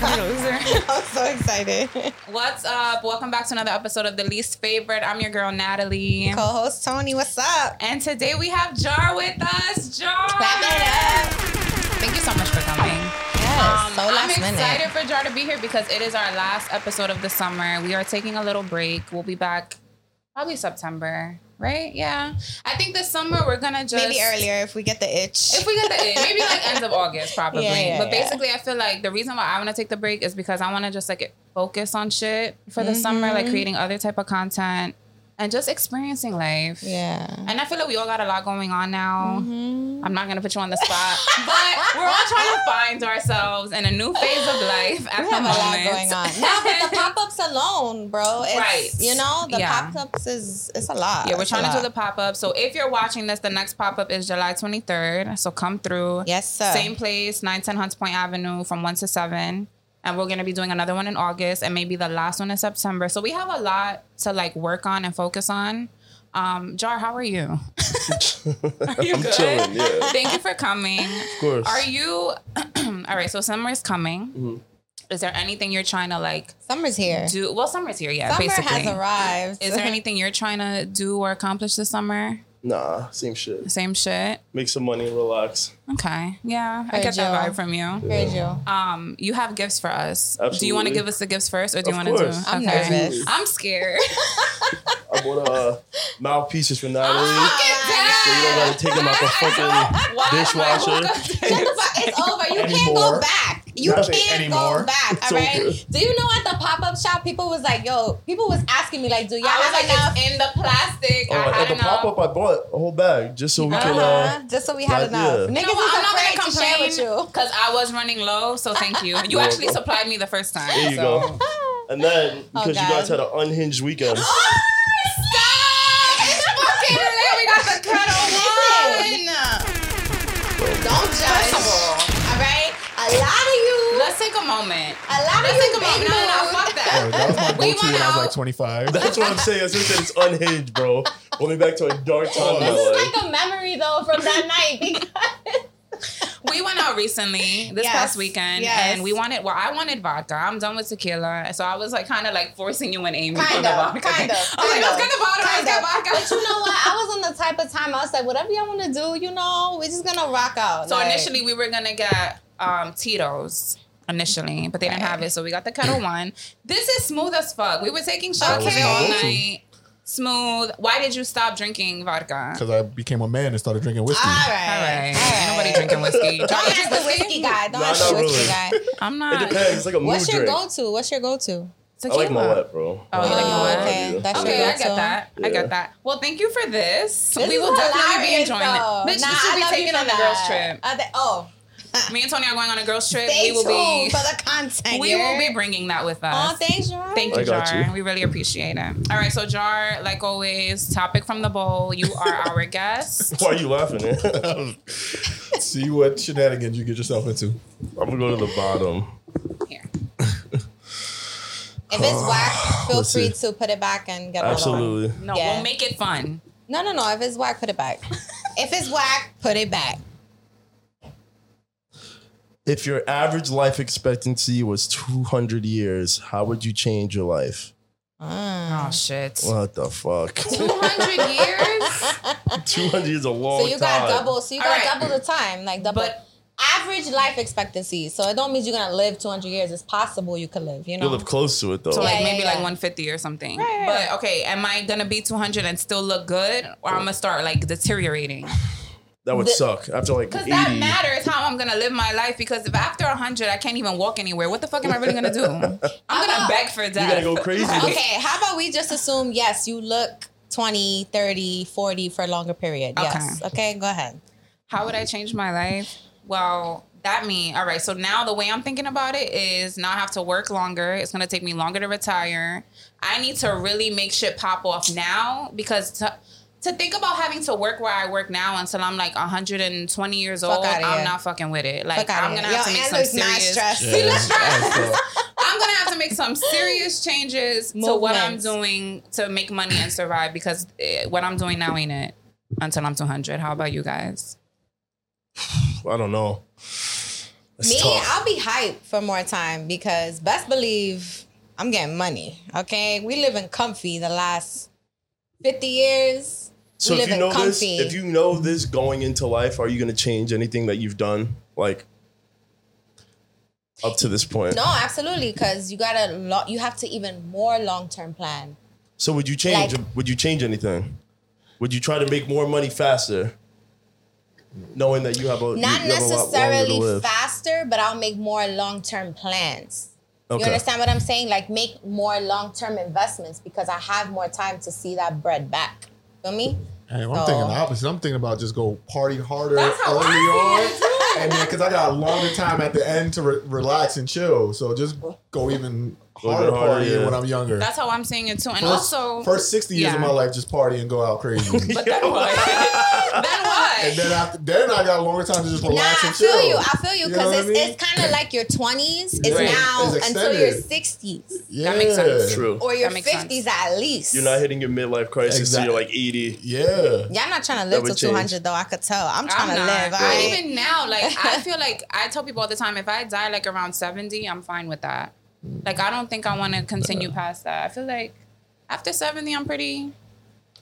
fucking loser. I'm so excited. What's up? Welcome back to another episode of The Least Favored. I'm your girl, Natalie. Co-host Toni, what's up? And today we have Jar with us. Jar! Clap it up. Thank you so much for coming. Yes, Um, so I'm last excited minute. for Jar to be here because it is our last episode of the summer. We are taking a little break. We'll be back probably September, right? Yeah. I think this summer we're gonna just Maybe earlier if we get the itch. If we get the itch, maybe like end of August probably. Yeah, yeah, but yeah. basically I feel like the reason why I want to take the break is because I want to just like focus on shit for the Mm-hmm. summer, like creating other type of content and just experiencing life. yeah. And I feel like we all got a lot going on now. Mm-hmm. I'm not gonna put you on the spot, but we're all trying to find ourselves in a new phase of life at We the have a lot going on. No, but the pop-ups alone, bro. It's, Right. You know, the Yeah. pop-ups is it's a lot. Yeah, we're It's trying to do the pop up. So if you're watching this, the next pop up is July 23rd. So come through. Yes, sir. Same place, 910 Hunts Point Avenue from 1 to 7. And we're going to be doing another one in August and maybe the last one in September. So we have a lot to like work on and focus on. Um, Jar, how are you? Are you I'm good? chilling, yeah. Thank you for coming. Of course. Are you all right? So summer is coming. Mm-hmm. Is there anything you're trying to like Summer's here. do? Well, summer's here, yeah. Summer basically. has arrived. Is there anything you're trying to do or accomplish this summer? Nah, same shit. Same shit. Make some money and relax. Okay. Yeah, I Heard get that you. vibe from you. Heard you. Um, you have gifts for us. Do you want to Absolutely. give us the gifts first, or do you Of want to do? course. I'm nervous. I'm scared. I bought uh, mouthpieces for Natalie. Oh, so you don't gotta take them out the fucking dishwasher. Shut the fuck- It's over. You can't go Anymore. back. You Nothing can't anymore. go back. It's All right. over. Do you know at the pop up shop, people was like, "Yo," people was asking me like, "Do y'all I was have like, enough?" it's in the plastic. Oh, I at had the enough. pop up, I bought a whole bag just so we can. Uh-huh. Uh, Just so we had Right, enough. yeah. Niggas You know? I'm not gonna to share with complain you. because I was running low. So thank you. You You're actually welcome. supplied me the first time. there you so. go. And then oh, because you guys had an unhinged weekend, Stop! Oh, it's fucking lit. We got the Ketel One. Don't judge. First all, All right. A lot of you. Let's take a moment. A lot of Let's you. take a moment. No, no, no, fuck that. that was my go-to went when I was like 25. that's what I'm saying. I said it's unhinged, bro. Going back to a dark time This is life. like a memory though from that night because We went out recently this Yes, past weekend, yes. and we wanted. Well, I wanted vodka. I'm done with tequila, so I was like, kind of like forcing you and Amy for Kind the vodka. kind of, I was like, kind let's get the vodka. Let's get vodka. But you know what? I was on the type of time I was like, whatever y'all want to do, you know, we're just gonna rock out. So Like, initially, we were gonna get um, Tito's initially, but they didn't have it, so we got the Ketel One. This is smooth as fuck. We were taking shots Okay. all That was my night. Smooth. Why did you stop drinking vodka? Because I became a man and started drinking whiskey. all All right, right, ain't nobody drinking whiskey. Don't Y'all ask the whiskey guy. Don't Nah, ask the whiskey really. guy. I'm not. It depends. It's like a mood What's your drink. go-to? What's your go-to? I like Moet, bro. Oh, you like Moet? okay. That's Okay, your I go-to. get that. I Yeah. get that. Well, thank you for this. This we will definitely be enjoying though. it. Bitch, Nah, this will I be love taken on the girls' trip. Uh, they- oh, Me and Toni are going on a girls' trip. stay we will tuned be for the content. we will be bringing that with us. Oh, thanks, Jar. Thank you, Jar. you. We really appreciate it. All right, so Jar, like always, topic from the bowl. You are our guest. Why are you laughing? I'm See what shenanigans you get yourself into. I'm gonna go to the bottom. Here. If it's whack, feel Let's free see. to put it back and get another one. Absolutely. No, Yeah. we'll make it fun. No, no, no. If it's whack, put it back. if it's whack, put it back. If your average life expectancy was 200 years, how would you change your life? Mm. Oh shit. What the fuck? 200 years? 200 years is a long So you got time. double. So you got right. double the time, like double. But- average life expectancy. So it don't mean you're gonna live 200 years. It's possible you could live. You know. You live close to it though. So like Yeah, maybe yeah, like 150 or something. Right, right, But okay, am I gonna be 200 and still look good, or I'm gonna start like deteriorating? That would The- suck after like Because that matters how I'm gonna live my life. Because if after 100 I can't even walk anywhere, what the fuck am I really gonna do? I'm gonna about- beg for death. gotta go crazy. okay. How about we just assume yes, you look 20, 30, 40 for a longer period. Yes. Okay. Go ahead. How would I change my life? Well, that mean all right. So now the way I'm thinking about it is now I have to work longer. It's gonna take me longer to retire. I need to really make shit pop off now because to, to think about having to work where I work now until I'm like 120 years Fuck old, outta I'm here. not fucking with it. Like Fuck outta I'm gonna have Yo, to make some looks mad serious. stressed. See, let's try- I'm gonna have to make some serious changes to what I'm Movements. doing to make money and survive because eh, what I'm doing now ain't it until I'm 200. How about you guys? I don't know. That's Me, tough. I'll be hyped for more time because best believe I'm getting money. Okay, we live in comfy the last fifty years. So if you know this, if you know this going into life, are you going to change anything that you've done, like up to this point? no, absolutely, because you got a lot. You have to even more long term plan. So would you change? Like- would you change anything? Would you try to make more money faster, knowing that you have a Not you, you have a lot to necessarily faster, but I'll make more long term plans. Okay. You understand what I'm saying? Like make more long term investments because I have more time to see that bread back. Feel me? Hey, I'm So- thinking the opposite. I'm thinking about just go party harder early on, and then because I got a longer time at the end to re- relax and chill. So just go even Go harder harder, partying yeah. when I'm younger. That's how I'm seeing it too. And first, also, first 60 years of my life, just party and go out crazy. but then what? then what? and then after, then I got a longer time to just relax I and chill. I feel you. I feel you You know because what I it's, mean? it's kind of like your 20s. It's Yeah. now It's until your 60s yeah. makes sense. True. or your 50s at least. You're not hitting your midlife crisis Exactly. till you're like 80. Yeah. Yeah, I'm not trying to live would till 200 though. I could tell. I'm trying I'm to not. live. But I even now, like I feel like I tell people all the time, if I die like around 70, I'm fine with that. Like I don't think I want to continue uh-huh. past that. I feel like after 70, I'm pretty,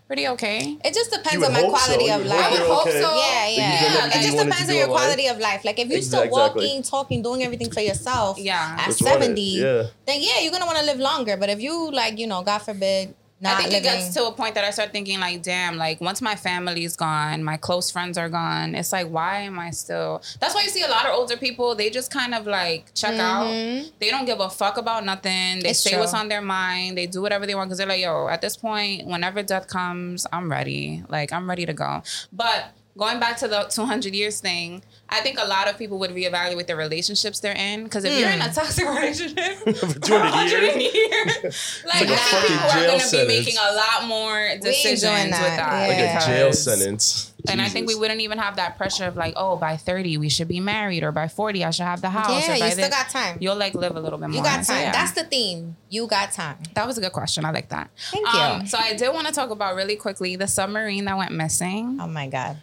pretty okay. It just depends on my quality so. of life. I you're hope okay. so. Yeah, you yeah. did It just depends on your in life. quality of life. Like if you're still walking, talking, doing everything for yourself Yeah. at Just run it. 70, Yeah. then yeah, you're gonna want to live longer. But if you like, you know, God forbid, not I think living, it gets to a point that I start thinking like, damn, like once my family's gone, my close friends are gone. It's like, why am I still? That's why you see a lot of older people. They just kind of like check out. They don't give a fuck about nothing. They Mm-hmm. It's say true. what's on their mind. They do whatever they want because they're like, yo, at this point, whenever death comes, I'm ready. Like I'm ready to go. But going back to the 200 years thing, I think a lot of people would reevaluate the relationships they're in because if you're in Hmm. a toxic relationship For 200 200 years? years, like, like a I think fucking people are going to be making a lot more decisions doing with that, that. Like Yeah. a jail sentence. And I think we wouldn't even have that pressure of like, oh, by 30 we should be married, or by 40 I should have the house. Yeah, you by still got time. You'll like live a little bit more. you got So, time. yeah. That's the theme. You got time. that was a good question. I like that. Thank you. Um, so I did want to talk about really quickly the submarine that went missing. Oh my God.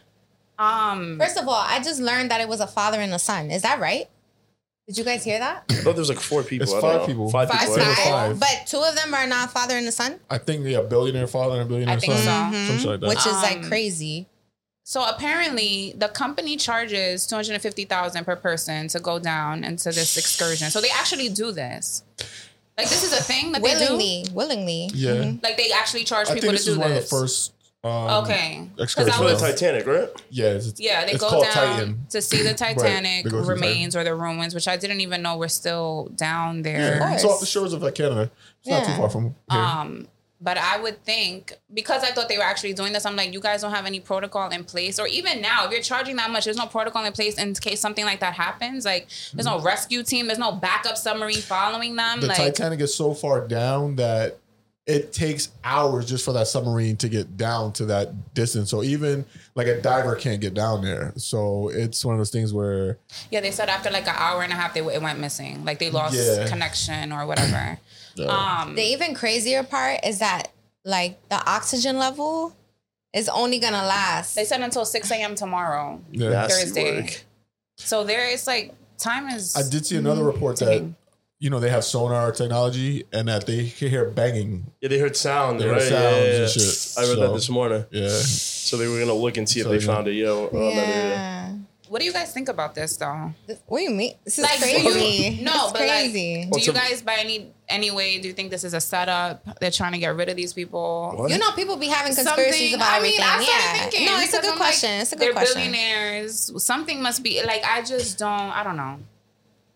Um, First of all, I just learned that it was a father and a son. Is that right? Did you guys hear that? I thought there was like four people. It's I don't five know. people. Five, Five people. people. right? Five. But two of them are not father and the son, I think yeah, billionaire father and a billionaire I think son. so. Some shit like that. which is like Um, crazy. So apparently, the company charges two hundred and fifty thousand per person to go down into this excursion. So they actually do this. Like this is a thing that they do. Willingly, willingly. yeah. Mhm. Like they actually charge I people think to this do is one of the first. Um, okay. 'Cause excursions. I For the was- Titanic, right? Yeah, it's, Yeah, they it's go called down Titan. to see the Titanic They go the remains or the ruins, which I didn't even know were still down there. course. it's off the shores of like Canada. It's not too far from here. Um, but I would think because I thought they were actually doing this, I'm like, you guys don't have any protocol in place, or even now, if you're charging that much, there's no protocol in place in case something like that happens. Like, there's no rescue team, there's no backup submarine following them. the like, Titanic is so far down that it takes hours just for that submarine to get down to that distance. So even like a diver can't get down there. So it's one of those things where yeah, they said after like an hour and a half, they it went missing, like they lost Yeah. connection or whatever. Um, The even crazier part is that like the oxygen level is only gonna last. they said until 6 a.m. tomorrow. yeah. Thursday. work. So there, it's like time is. I did see another report that ticking. You know they have sonar technology and that they can hear banging. Yeah, they heard sound, They heard right? sounds yeah, and yeah. shit. I read So- that this morning. Yeah. So they were gonna look and see if they yeah. found it. Yeah, around that area. yeah. What do you guys think about this though? What do you mean? This is Like, crazy. you, no, It's but crazy. like, do you guys by any any way do you think this is a setup? They're trying to get rid of these people. What? you know, people be having conspiracies Something- about I mean, everything. I started yeah. thinking no, it's a good I'm like, question. it's a good They're question. billionaires. Something must be like I just don't. I don't know.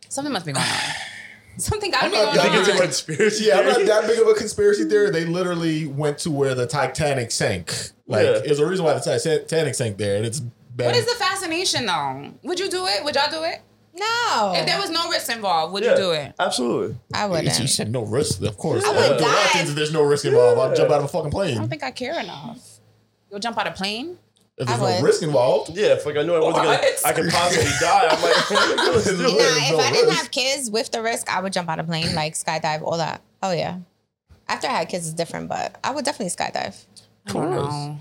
Something must be going on. Something got to I'm be not going I think it's a conspiracy. Yeah, I'm not that big of a conspiracy theory. They literally went to where the Titanic sank. Like, Yeah. there's a reason why the Titanic sank there, and it's bad. What is the fascination though? Would you do it? Would y'all do it? No, If there was no risk involved, would Yeah, you do it? Absolutely. I wouldn't. You said no risk, of course. I I would would do die. Watkins if there's no risk involved. I'll jump out of a fucking plane. I don't think I care enough. You'll jump out of a plane? If there's I no would. risk involved, Yeah, if like I knew I wasn't gonna, What? I could possibly die. I'm like, let's do Nah, it. if no I didn't risk. have kids with the risk, I would jump out of plane, like skydive, all that. Oh yeah. After I had kids, it's different, but I would definitely skydive. I don't know.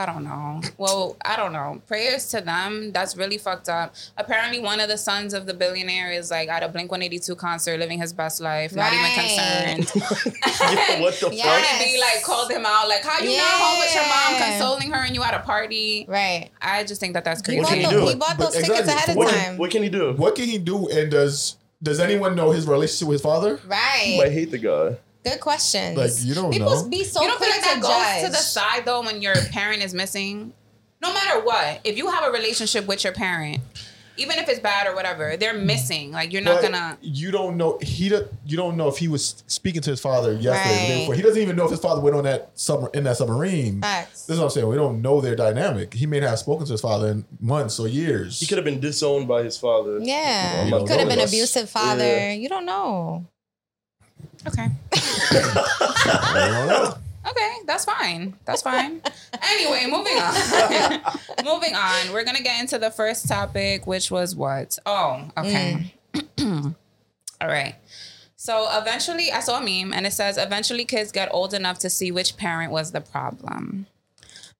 I don't know. Well, I don't know. Prayers to them. That's really fucked up. Apparently, one of the sons of the billionaire is like at a Blink One Eighty Two concert, living his best life, not even concerned. Yeah, what the Yeah. fuck? Cardi B like called him out, like, "How you not home with your mom, consoling her, and you at a party?" Right. I just think that that's crazy. What can he do? he bought But those tickets exactly. ahead of What time. can, what can he do? What can he do? And does does anyone know his relationship with his father? Right. I hate the guy. Good questions. Like, you don't People know. be so you don't feel like to that judge. goes to the side though when your parent is missing? No matter what, if you have a relationship with your parent, even if it's bad or whatever, they're missing. Like you're not But gonna. You don't know. He. do- You don't know if he was speaking to his father yesterday. or the day Right. before. He doesn't even know if his father went on that summer in that submarine. Facts. This is what I'm saying. We don't know their dynamic. He may not have spoken to his father in months or years. He could have been disowned by his father. Yeah. You He could have been this. abusive father. Yeah. You don't know. Okay. I don't know. Okay, that's fine. That's fine. anyway, moving on. moving on. We're gonna get into the first topic, which was what? Oh, okay. Mm. All right. So eventually, I saw a meme, and it says, "Eventually, kids get old enough to see which parent was the problem."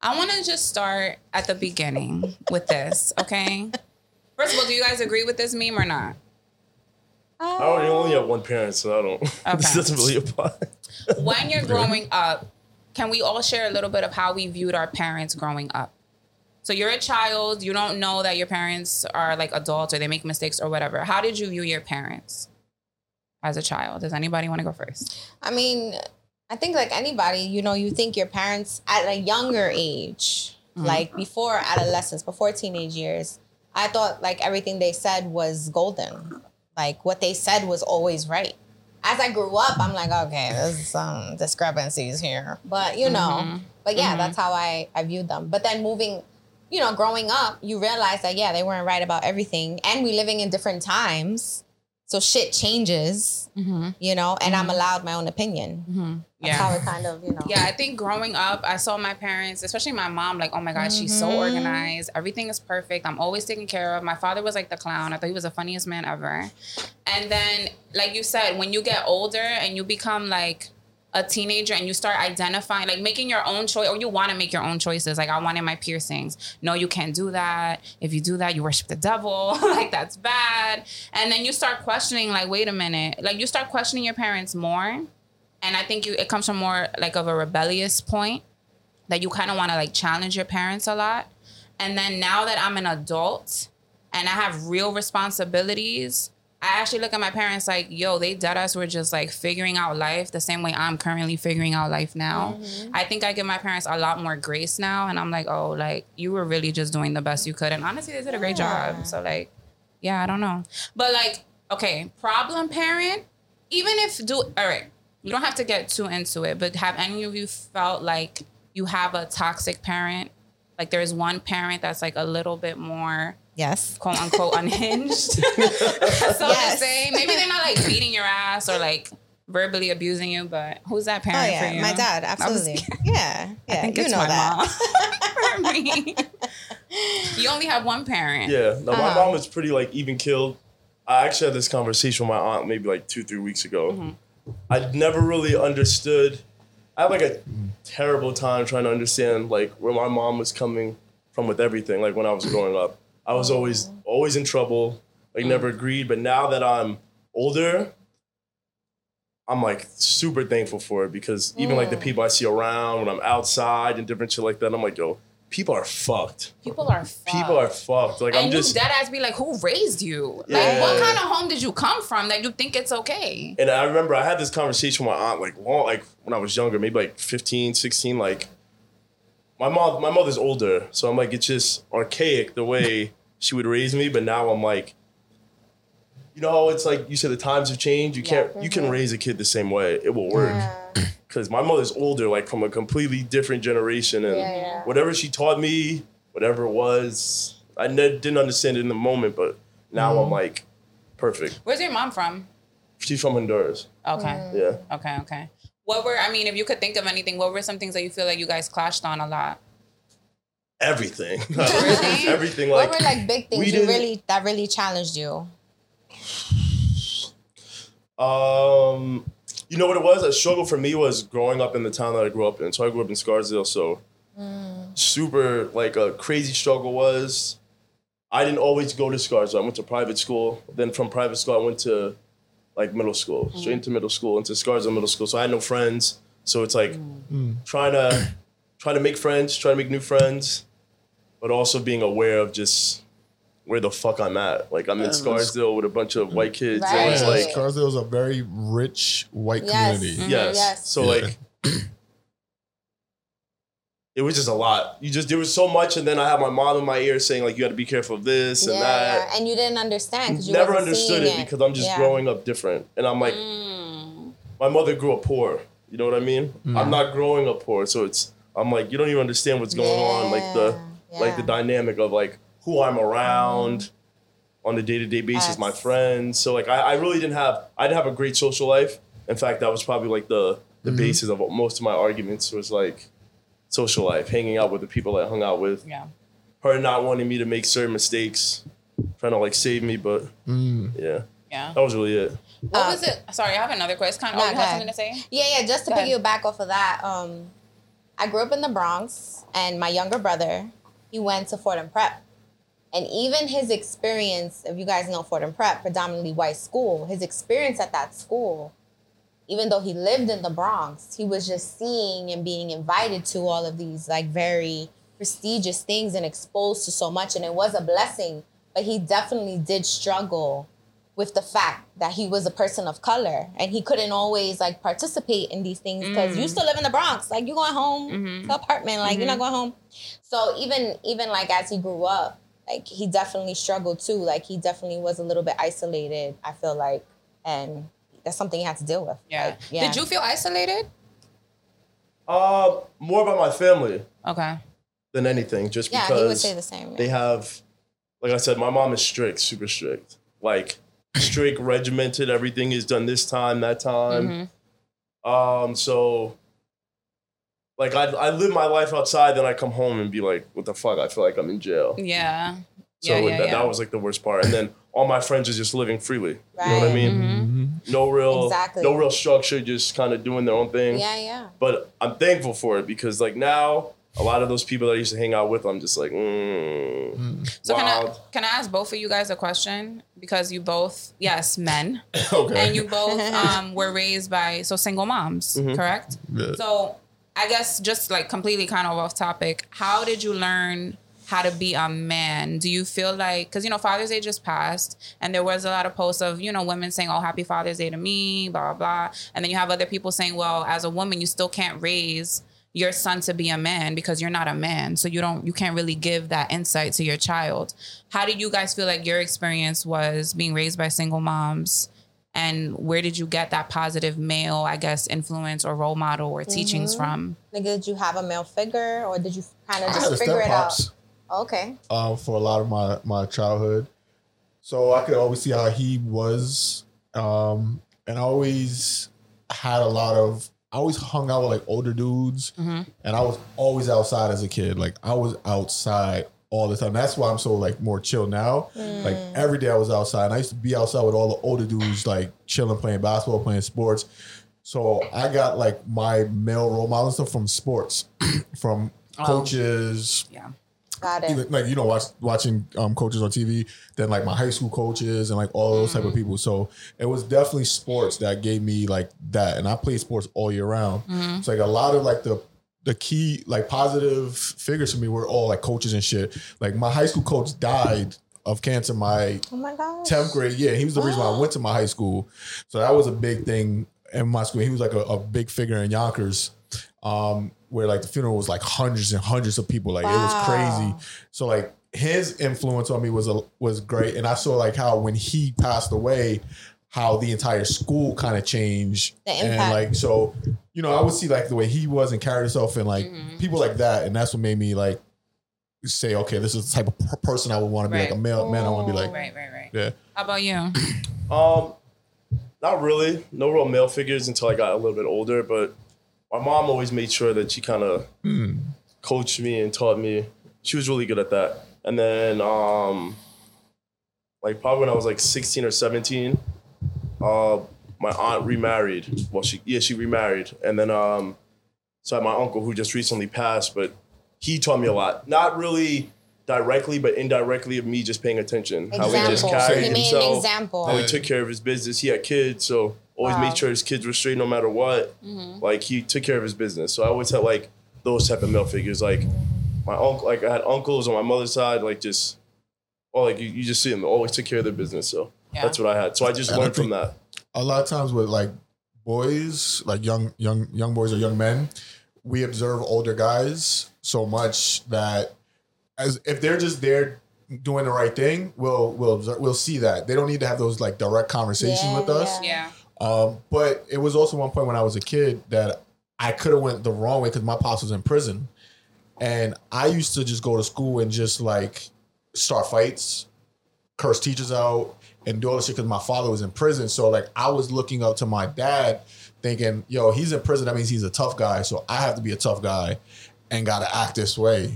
I want to just start at the beginning with this. Okay. First of all, do you guys agree with this meme or not? I don't- I only have oh. one parent, so I don't. this Okay. doesn't really apply. when you're growing up, can we all share a little bit of how we viewed our parents growing up? So you're a child, you don't know that your parents are like adults or they make mistakes or whatever. How did you view your parents as a child? Does anybody want to go first? I mean, I think like anybody, you know, you think your parents at a younger age, mm-hmm. like before adolescence, before teenage years, I thought like everything they said was golden. Like what they said was always right. As I grew up, I'm like, okay, there's some discrepancies here. But you know, mm-hmm. but yeah, that's mm-hmm. how I, I viewed them. But then moving, you know, growing up, you realize that yeah, they weren't right about everything. And we living in different times. So shit changes Mm-hmm. you know, and I'm allowed my own opinion. Mm-hmm. That's how it kind of, you know. Yeah, I think growing up, I saw my parents, especially my mom, like, oh my God, she's so Mhm. organized. Everything is perfect. I'm always taken care of. My father was like the clown. I thought he was the funniest man ever. And then, like you said, when you get older and you become like a teenager and you start identifying, like making your own choice, or you want to make your own choices. Like, I wanted my piercings. No, you can't do that. If you do that, you worship the devil. like, that's bad. And then you start questioning, like, wait a minute. Like, you start questioning your parents more and I think you it comes from more like of a rebellious point that you kind of want to like challenge your parents a lot. And then now that I'm an adult and I have real responsibilities, I actually look at my parents like, yo, they dead us were just like figuring out life the same way I'm currently figuring out life now. Mm-hmm. I think I give my parents a lot more grace now and I'm like, oh, like you were really just doing the best you could. And honestly, they did a great Yeah. job. So like, yeah, I don't know. But like, okay, problem parent, even if do all right, you don't have to get too into it, but have any of you felt like you have a toxic parent? Like there's one parent that's like a little bit more Yes. quote unquote unhinged. so to Yes. say, maybe they're not like beating your ass or like verbally abusing you, but who's that Oh parent for you? my dad, I was- absolutely. Yeah, I yeah, think you it's know my that. mom for me. You only have one parent. Yeah, no, my Uh-huh. mom is pretty like even killed. I actually had this conversation with my aunt maybe like two, three weeks ago. Mm-hmm. I never really understood. I had like a terrible time trying to understand like where my mom was coming from with everything. Like when I was growing up, I was always oh. always in trouble. Like never mm. agreed. But now that I'm older, I'm like super thankful for it because even like the mm. people I see around when I'm outside and different shit like that, I'm like, yo, people are fucked. People are fucked. People are fucked. Like and I'm just dead ass be like, who raised you? Like, Yeah. what kind of home did you come from that you think it's okay? And I remember I had this conversation with my aunt, like long, like when I was younger, maybe like 15, 16, like my mom, my mother's older. So I'm like, it's just archaic the way she would raise me. But now I'm like, you know, it's like you said, the times have changed. You can't, you can raise a kid the same way. It will work. Cause my mother's older, like from a completely different generation. And Yeah, yeah. whatever she taught me, whatever it was, I ne- didn't understand it in the moment. But now I'm mm-hmm. like, perfect. Where's your mom from? She's from Honduras. Okay. Mm-hmm. Yeah. Okay, okay. What were I mean, if you could think of anything, what were some things that you feel like you guys clashed on a lot? Everything. Really? everything what like were like big we things you really that really challenged you? um you know what it was? A struggle for me was growing up in the town that I grew up in. So I grew up in Scarsdale, so mm. super like a crazy struggle was I didn't always go to Scarsdale. I went to private school. Then from private school, I went to like middle school, mm. straight into middle school, into Scarsdale middle school. So I had no friends. So it's like mm. trying to trying to make friends, trying to make new friends, but also being aware of just where the fuck I'm at. Like I'm in Scarsdale with a bunch of white kids. And it's like Scarsdale is a very rich white Yes. community. Mhm. Yes. Yes. So Yeah. like it was just a lot. You just there was so much and then I had my mom in my ear saying like you gotta be careful of this Yeah, and that. yeah. And you didn't understand because you Never understood seeing it because I'm just Yeah. growing up different. And I'm like Mm. my mother grew up poor. You know what I mean? I'm not growing up poor. So it's I'm like, you don't even understand what's going on. Like the Yeah, like the dynamic of like who I'm around on a day to day basis, my friends. So like I, I really didn't have I didn't have a great social life. In fact, that was probably like the the basis of most of my arguments was like social life, hanging out with the people I hung out with. Yeah. Her not wanting me to make certain mistakes, trying to like save me, but Mm. yeah. Yeah. That was really it. What Uh, was it? Sorry, I have another question. Oh, Nah, you go have something to say? Yeah, yeah. Just to Go pick ahead. you back off of that, um, I grew up in the Bronx, and my younger brother, he went to Fordham Prep, and even his experience, if you guys know Fordham Prep, predominantly white school, his experience at that school, even though he lived in the Bronx, he was just seeing and being invited to all of these like very prestigious things and exposed to so much, and it was a blessing. But he definitely did struggle with the fact that he was a person of color and he couldn't always like participate in these things because you still live in the Bronx. Like you're going home Mhm. to apartment, like you're not going home. So even even like as he grew up, like he definitely struggled too. Like he definitely was a little bit isolated, I feel like. And that's something he had to deal with. Yeah. Like, yeah. Did you feel isolated? Uh more about my family Okay. than anything, just Yeah, he would because say the same. they have like I said, my mom is strict, super strict. Like strict, regimented, everything is done this time, that time. Mhm. Um, so like I I live my life outside, then I come home and be like, what the fuck? I feel like I'm in jail. Yeah. So yeah, yeah, that, yeah. that was like the worst part. And then all my friends are just living freely. You know what I Right. mean? Mhm. No real Exactly. no real structure, just kind of doing their own thing. Yeah, yeah. But I'm thankful for it because like now a lot of those people that I used to hang out with, I'm just like, mm, So can I can I ask both of you guys a question because you both yes men Okay. and you both um, were raised by so single moms Mhm. correct Yeah. so I guess just like completely kind of off topic how did you learn how to be a man do you feel like because you know Father's Day just passed and there was a lot of posts of you know women saying oh happy Father's Day to me blah blah blah and then you have other people saying well as a woman you still can't raise your son to be a man because you're not a man so you don't you can't really give that insight to your child how do you guys feel like your experience was being raised by single moms and where did you get that positive male i guess influence or role model or teachings Mm-hmm. from Like, did you have a male figure or did you kind of just figure step it out? pops Okay. um, for a lot of my my childhood, so I could always see how he was, um, and always had a lot of. I always hung out with like older dudes, Mhm. and I was always outside as a kid. Like I was outside all the time. That's why I'm so like more chill now. Like every day I was outside. And I used to be outside with all the older dudes, like chilling, playing basketball, playing sports. So I got like my male role model stuff from sports, from Oh. coaches, yeah Got it. even like you know watch, watching um, coaches on TV, then like my high school coaches and like all those type of people. So it was definitely sports that gave me like that, and I played sports all year round. Mhm. So like a lot of like the the key like positive figures for me were all like coaches and shit. Like my high school coach died of cancer my Oh my god. 10th grade. Yeah, he was the reason why I went to my high school. So that was a big thing in my school. He was like a, a big figure in Yonkers, um, where like the funeral was like hundreds and hundreds of people. Like it was crazy. So like his influence on me was a, was great, and I saw like how when he passed away, how the entire school kind of changed, The and impact. like so, you know, I would see like the way he was and carried himself, and like Mhm. people like that, and that's what made me like say, okay, this is the type of per- person I would want to be like a Right. male man. I want to be like, right right right yeah. how about you Um, not really. No real male figures until I got a little bit older. But my mom always made sure that she kind of Hmm. coached me and taught me. She was really good at that. And then, um, like probably when I was like 16 or 17, uh, my aunt remarried. Well, she yeah she remarried, and then um, so I had my uncle who just recently passed, but he taught me a lot. Not really directly, but indirectly of me just paying attention. How he just Example. carried He made an himself. example. How he took care of his business. He had kids, so always Wow. made sure his kids were straight no matter what. Mm-hmm. Like he took care of his business. So I always had like those type of male figures. Like my uncle, like I had uncles on my mother's side, like just, oh, like you, you just see them always took care of their business. So Yeah. that's what I had. So I just And I learned from that. a lot of times with like boys, like young young young boys or young men, we observe older guys so much that as if they're just there doing the right thing, we'll we'll observe, we'll see that they don't need to have those like direct conversations Yeah, with us. Yeah. Um, but it was also one point when I was a kid that I could have went the wrong way because my pops was in prison, and I used to just go to school and just like start fights, curse teachers out, and do all this shit because my father was in prison. So like I was looking up to my dad, thinking, "Yo, he's in prison. That means he's a tough guy. So I have to be a tough guy, and gotta act this way."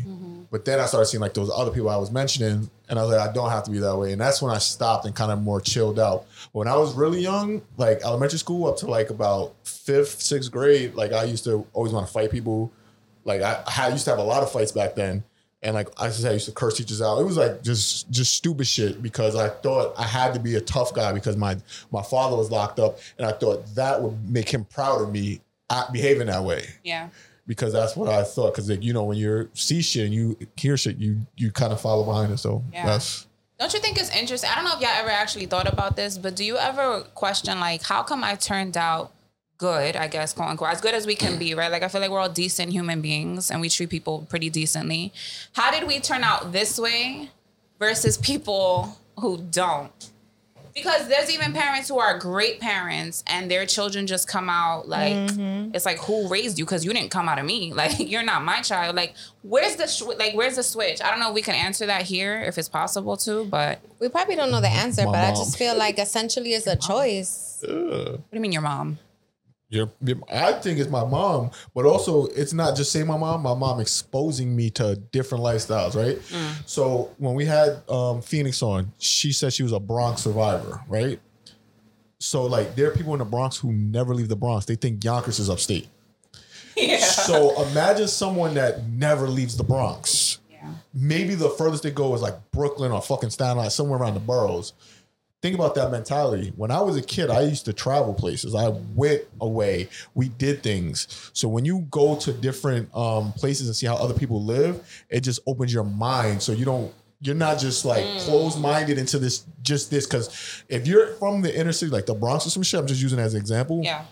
But then I started seeing like those other people I was mentioning, and I was like, I don't have to be that way. And that's when I stopped and kind of more chilled out. When I was really young, like elementary school up to like about fifth, sixth grade, like I used to always want to fight people. Like I, I used to have a lot of fights back then. And like I said, I used to curse teachers out. It was like just just stupid shit because I thought I had to be a tough guy because my my father was locked up, and I thought that would make him proud of me uh, behaving that way Yeah. Because that's what I thought. Because like, you know, when you see shit and you hear shit, you you kind of follow behind it. So Yeah. that's Don't you think it's interesting? I don't know if y'all ever actually thought about this, but do you ever question like how come I turned out good, I guess, quote unquote, as good as we can be, right? Like I feel like we're all decent human beings and we treat people pretty decently. How did we turn out this way versus people who don't? Because there's even parents who are great parents and their children just come out like it's like who raised you? Because you didn't come out of me. Like you're not my child. Like where's the sh- like where's the switch? I don't know if we can answer that here if it's possible to but We probably don't know the answer, My but I just feel like essentially it's a choice. uh, what do you mean your mom your, your- I think it's my mom, but also it's not just say my mom. My mom exposing me to different lifestyles, right? So when we had um, Phoenix on, she said she was a Bronx survivor, right? So like there are people in the Bronx who never leave the Bronx. They think Yonkers is upstate. yeah So imagine someone that never leaves the Bronx. yeah maybe the furthest they go is like Brooklyn or fucking Staten Island, somewhere around the boroughs. Think about that mentality. When I was a kid, I used to travel places. I went away. We did things. So when you go to different um, places and see how other people live, it just opens your mind. So you don't. You're not just like closed minded into this, just this. Because if you're from the inner city, like the Bronx or some shit, I'm just using it as an example. yeah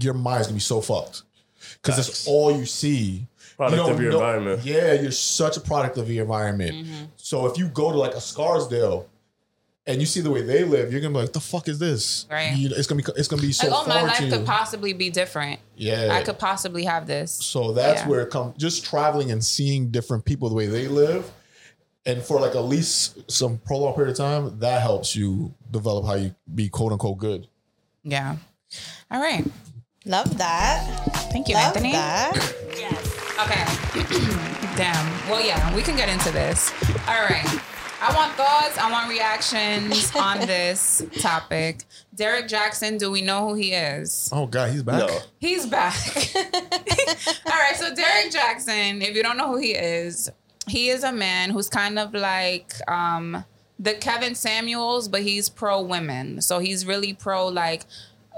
Your mind's gonna be so fucked because that's Facts. all you see. Product You of your know- environment. Yeah, you're such a product of your environment. Mm-hmm. So if you go to like a Scarsdale and you see the way they live, you're gonna be like, "The fuck is this?" Right. You- it's gonna be it's gonna be so like oh my life to you. could possibly be different yeah, I could possibly have this So that's Yeah. where it comes. Just traveling and seeing different people the way they live, and for like at least some prolonged period of time, that helps you develop how you be quote unquote good. yeah all right Love that. thank you Love Anthony that. Okay. Damn. Well, yeah, we can get into this. All right. I want thoughts. I want reactions on this topic. Derrick Jaxon, do we know who he is? Oh god, he's back. No. He's back. All right. So, Derrick Jaxon, if you don't know who he is, he is a man who's kind of like um, the Kevin Samuels, but he's pro women. So, he's really pro like,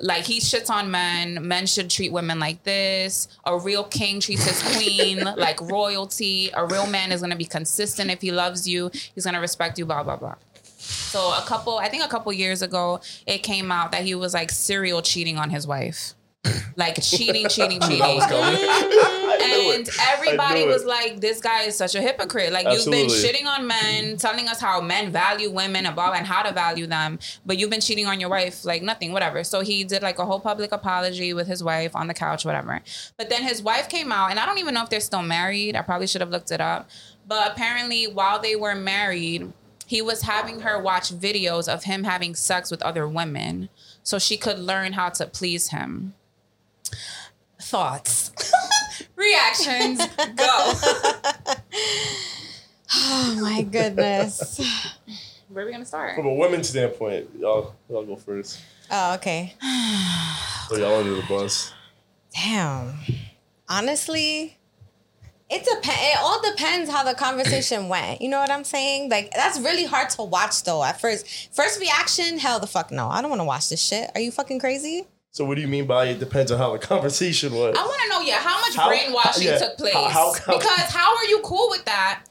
like he shits on men. Men should treat women like this. A real king treats his queen like royalty. A real man is gonna be consistent if he loves you. He's gonna respect you. Blah blah blah. So a couple, I think a couple years ago, it came out that he was like serial cheating on his wife, like cheating, cheating, cheating. That was coming. I knew And everybody was like, "This guy is such a hypocrite. Like Absolutely. you've been shitting on men, telling us how men value women above and how to value them, but you've been cheating on your wife, like nothing, whatever." So he did like a whole public apology with his wife on the couch, whatever. But then his wife came out, and I don't even know if they're still married. I probably should have looked it up. But apparently, while they were married, he was having her watch videos of him having sex with other women so she could learn how to please him. Thoughts, reactions, go. Oh my goodness. Where are we gonna start? From a women's standpoint, y'all, y'all go first. Oh, okay. So y'all under the bus. Damn. Honestly, It depends. It all depends how the conversation went. You know what I'm saying? Like that's really hard to watch though. At first, first reaction, hell the fuck no. I don't want to watch this shit. Are you fucking crazy? So what do you mean by it depends on how the conversation was? I want to know, yeah, how much How- brainwashing yeah, took place? how- how- because how are you cool with that?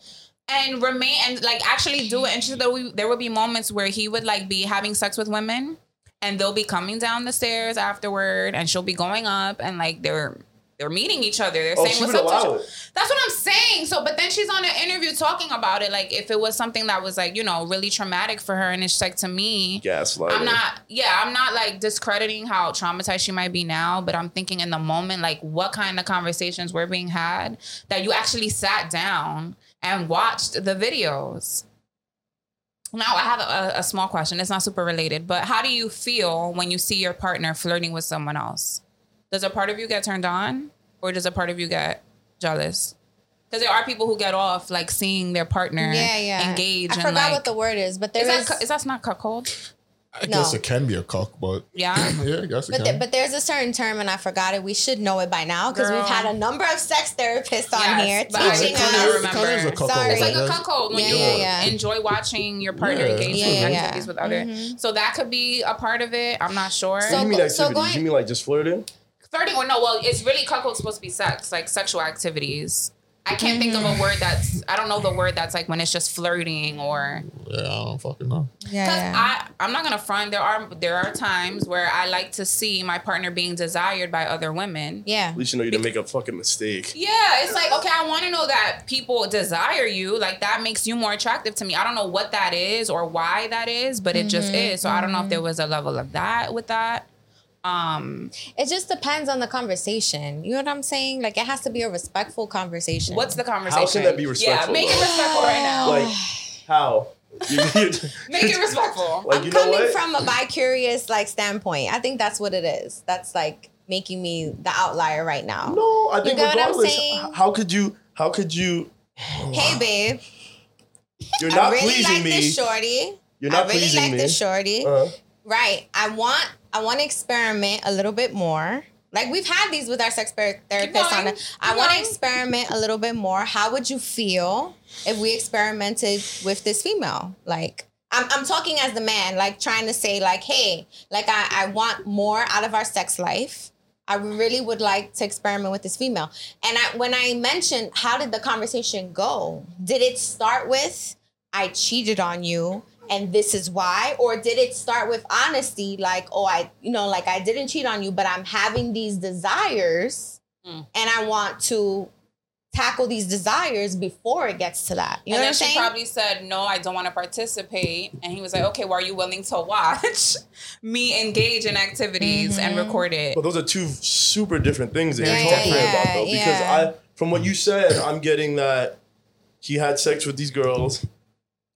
And remain and like actually do it. And so there would, there would be moments where he would like be having sex with women, and they'll be coming down the stairs afterward, and she'll be going up, and like they're they're meeting each other. They're Oh, saying what's up to. That's what I'm saying. So, but then she's on an interview talking about it. Like, if it was something that was like, you know, really traumatic for her, and it's like to me, Gaslighting. I'm not, yeah, I'm not like discrediting how traumatized she might be now, but I'm thinking in the moment, like, what kind of conversations were being had that you actually sat down and watched the videos. Now, I have a, a small question. It's not super related, but how do you feel when you see your partner flirting with someone else? Does a part of you get turned on or does a part of you get jealous? Because there are people who get off like seeing their partner Yeah, yeah. engage I and forgot like, what the word is, but there is is. that, cu- that not cuckold? I No. guess it can be a cock, but Yeah. yeah, I guess it but, can. there, but there's a certain term, and I forgot it. We should know it by now because we've had a number of sex therapists on Yes, here teaching cannot us. remember. Kinda is a cuckold, Sorry. It's like a I guess. cuckold when Yeah, you yeah, yeah. enjoy watching your partner Yeah. engage Yeah, in yeah, yeah. activities with other. Mhm. So that could be a part of it. I'm not sure. What do you mean So- activities? so going- you mean like just flirting? Flirting or no? Well, it's really cuckold supposed to be sex, like sexual activities. I can't think of a mm-hmm. word that's. I don't know the word that's like when it's just flirting or. yeah, I don't fucking know. Yeah, Because yeah. I, I'm not gonna front. There are there are times where I like to see my partner being desired by other women. yeah. At least you know you didn't make a fucking mistake. Yeah, it's like, okay, I want to know that people desire you. Like that makes you more attractive to me. I don't know what that is or why that is, but it just mm-hmm. is. So I don't know if mm-hmm. there was a level of that with that. Um, It just depends on the conversation. You know what I'm saying? Like it has to be a respectful conversation. what's the conversation? that be respectful, Yeah, make it respectful right now. Like how? You- you- make it respectful. Like I'm you know coming what? from a bi-curious like standpoint. I think that's what it is. That's like making me the outlier right now. no, I think get what I'm regardless, saying? how could you? How could you? Hey babe, You're I not really pleasing like me. this shorty. You're not I really pleasing like me. this shorty. Uh, Right. I want I want to experiment a little bit more. Like we've had these with our sex therapist on I want to experiment a little bit more. How would you feel if we experimented with this female? Like I'm, I'm talking as the man, like trying to say, like, hey, like I, I want more out of our sex life. I really would like to experiment with this female. And I, when I mentioned how did the conversation go? Did it start with I cheated on you and this is why or did it start with honesty like oh I you know like I didn't cheat on you but I'm having these desires Mm. and I want to tackle these desires before it gets to that. You and what then I'm she saying? probably said, "No, I don't want to participate." And he was like, "Okay, well, are you willing to watch me engage in activities and Mm-hmm. record it?" but those are two super different things that Yeah, you're talking yeah, about, though. Because yeah. I, from what you said, I'm getting that he had sex with these girls,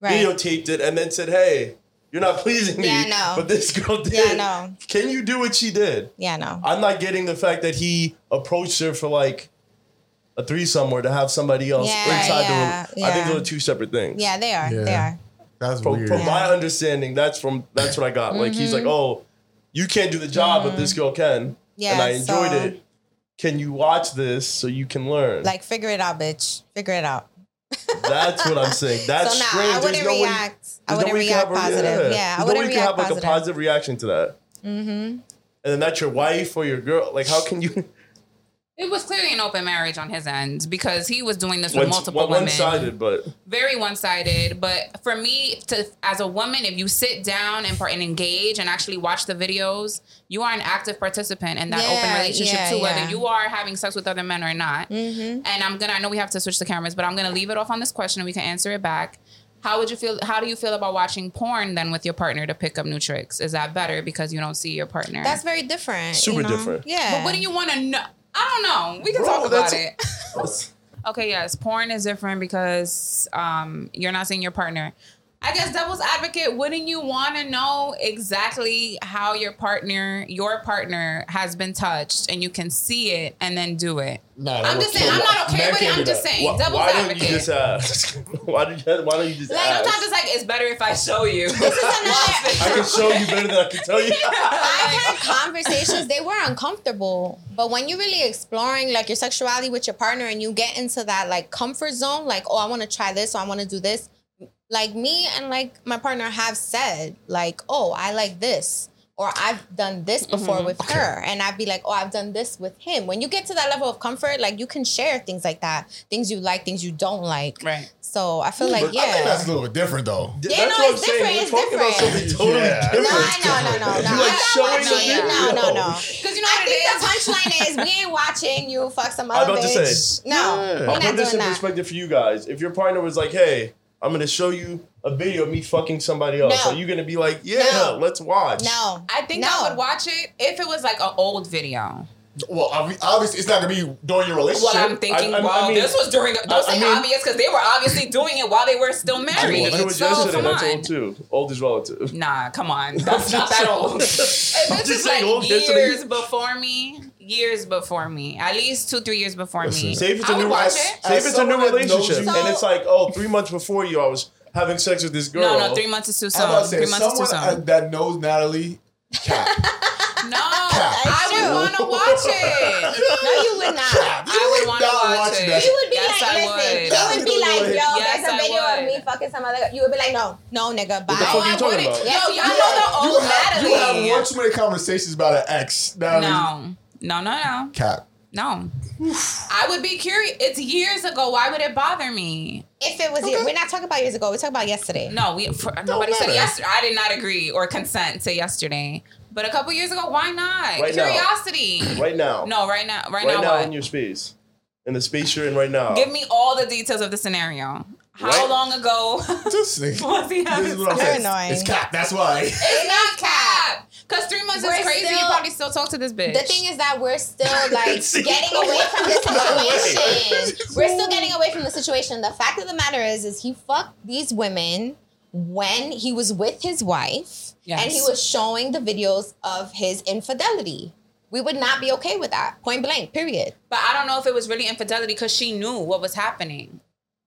right. videotaped it, and then said, "Hey, you're not pleasing me." Yeah, I know. But this girl did. Yeah, I know. Can you do what she did? Yeah, no. I'm not getting the fact that he approached her for like a threesome or to have somebody else Yeah, inside yeah, the room. I think yeah. those are two separate things. Yeah, they are. They are. That's From, weird. from my understanding, that's from that's what I got. Like he's like, Mm-hmm. oh, you can't do the job, but this girl can, Yeah, and I enjoyed so- it. Can you watch this so you can learn? Like figure it out, bitch. Figure it out. That's what I'm saying. That's so now strange. I There's wouldn't no way- react. I no wouldn't can react positive. Yeah, I There's wouldn't can react have like positive. a positive reaction to that. Mm-hmm. And then that's your wife or your girl. Like, how can you? It was clearly an open marriage on his end because he was doing this with One, multiple women. one sided, but very one-sided but for me to as a woman if you sit down and, and engage and actually watch the videos you are an active participant in that Yeah, open relationship yeah, too yeah. whether you are having sex with other men or not Mm-hmm. and i'm gonna i know we have to switch the cameras but i'm gonna leave it off on this question and we can answer it back how would you feel how do you feel about watching porn then with your partner to pick up new tricks is that better because you don't see your partner That's very different. Super you know? different. Yeah. but what do you want to know i don't know. We can Bro, talk about it. Okay, yes, porn is different because um, you're not seeing your partner. I guess devil's advocate, wouldn't you want to know exactly how your partner, your partner has been touched and you can see it and then do it? Nah, I'm just saying, I'm not okay with it. I'm just saying, Why, devil's uh, why don't advocate. you just ask? why, do you, why don't you just like ask? sometimes it's like it's better if I show you. I can show you better than I can tell you. I've had conversations, they were uncomfortable. But when you're really exploring like your sexuality with your partner and you get into that like comfort zone, like, oh, I want to try this or I want to do this. Like me and like my partner have said, like, oh, I like this. Or I've done this mm-hmm. before with her. And I'd be like, oh, I've done this with him. When you get to that level of comfort, like you can share things like that. Things you like, things you don't like. right. So I feel But like, I think that's a little bit different though. That's no, what I'm it's saying. different, We're it's talking about different. something totally Yeah. different. No, I no, no, no. You like showing the watching it. video? No, no, no. Because you know I what think it the punchline is we ain't watching you fuck some I'm other about to bitch. say. no, Yeah. we're I'll not put this doing in that. perspective for you guys. If your partner was like, "Hey, I'm gonna show you a video of me fucking somebody else," No. are you gonna be like, "Yeah, No. let's watch"? No, I think no. I would watch it if it was like an old video. Well, I mean, obviously, it's not gonna be during your relationship. What I'm thinking, I- I- well, I mean- this was during. Don't I- say I mean- obvious because they were obviously doing it while they were still I married. mean, if it was so yesterday, come that's old too. Old is relative. Nah, come on, that's not that old. If I'm this just is saying, like old yesterday- years before me, years before me, at least two, three years before Listen, me. Say if it's I a would new watch as- it. Say if it's a new someone relationship, you- and it's like, oh, three months before you, I was having sex with this girl. No, no, three months is too I'm soon. say, Three months is too someone uh, soon. that knows Natalie, cat. No, Cap. I true. would want to watch it. No, you would not. I would want to watch it. that. You would be yes, like, I listen, would. you would be like, yo, Yes, there's a I video of me fucking some other. You would be like, no, no, nigga, bye. What the fuck are you I talking wouldn't. about? Yo, Yes, y'all you know the you old have, you have Natalie. one too many conversations about an ex. Natalie. No, no, no, no, Cap. no. I would be curious. It's years ago. Why would it bother me? If it was, we're not talking about years ago. We're talking about yesterday. No, we. For, nobody said matter. yesterday. I did not agree or consent to yesterday. But a couple years ago, why not? Right now. Curiosity. Right now. No, right now. Right, Right now, now what? in your space. In the space you're in right now. Give me all the details of the scenario. How Right. long ago This thing. was he having This is what I'm? You're saying. annoying. It's cap. That's why. It's not cap. Cause three months We're is crazy. you probably still talk to this bitch. The thing is that we're still like getting away from the situation. We're still getting away from the situation. The fact of the matter is, is he fucked these women when he was with his wife, Yes. and he was showing the videos of his infidelity. We would not be okay with that. Point blank. Period. But I don't know if it was really infidelity because she knew what was happening.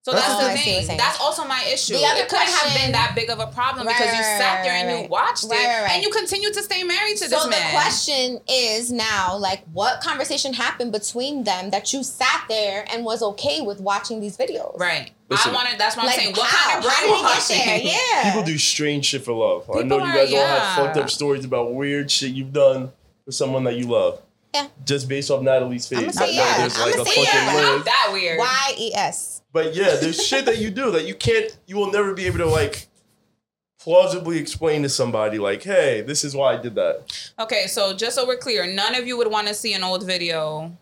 So that's Oh, the I see what you're thing. That's also my issue. The other it couldn't have been that big of a problem Right, because you right, sat there and right. you watched Right, it right, right. and you continue to stay married to So this man. So the question is now, like, what conversation happened between them that you sat there and was okay with watching these videos? right. Listen. I wanted. That's what Like, I'm saying. What how? kind of How did it get there? brainwashing? Yeah. People do strange shit for love. I know you are- guys all yeah. have fucked up stories about weird shit you've done for someone that you love. Yeah. Just based off Natalie's face. I'ma say I yeah. there's I'ma like a say fucking yeah. Not that weird. Y E S. But yeah, there's shit that you do that you can't, you will never be able to like plausibly explain to somebody like, hey, this is why I did that. Okay, so just so we're clear, none of you would want to see an old video,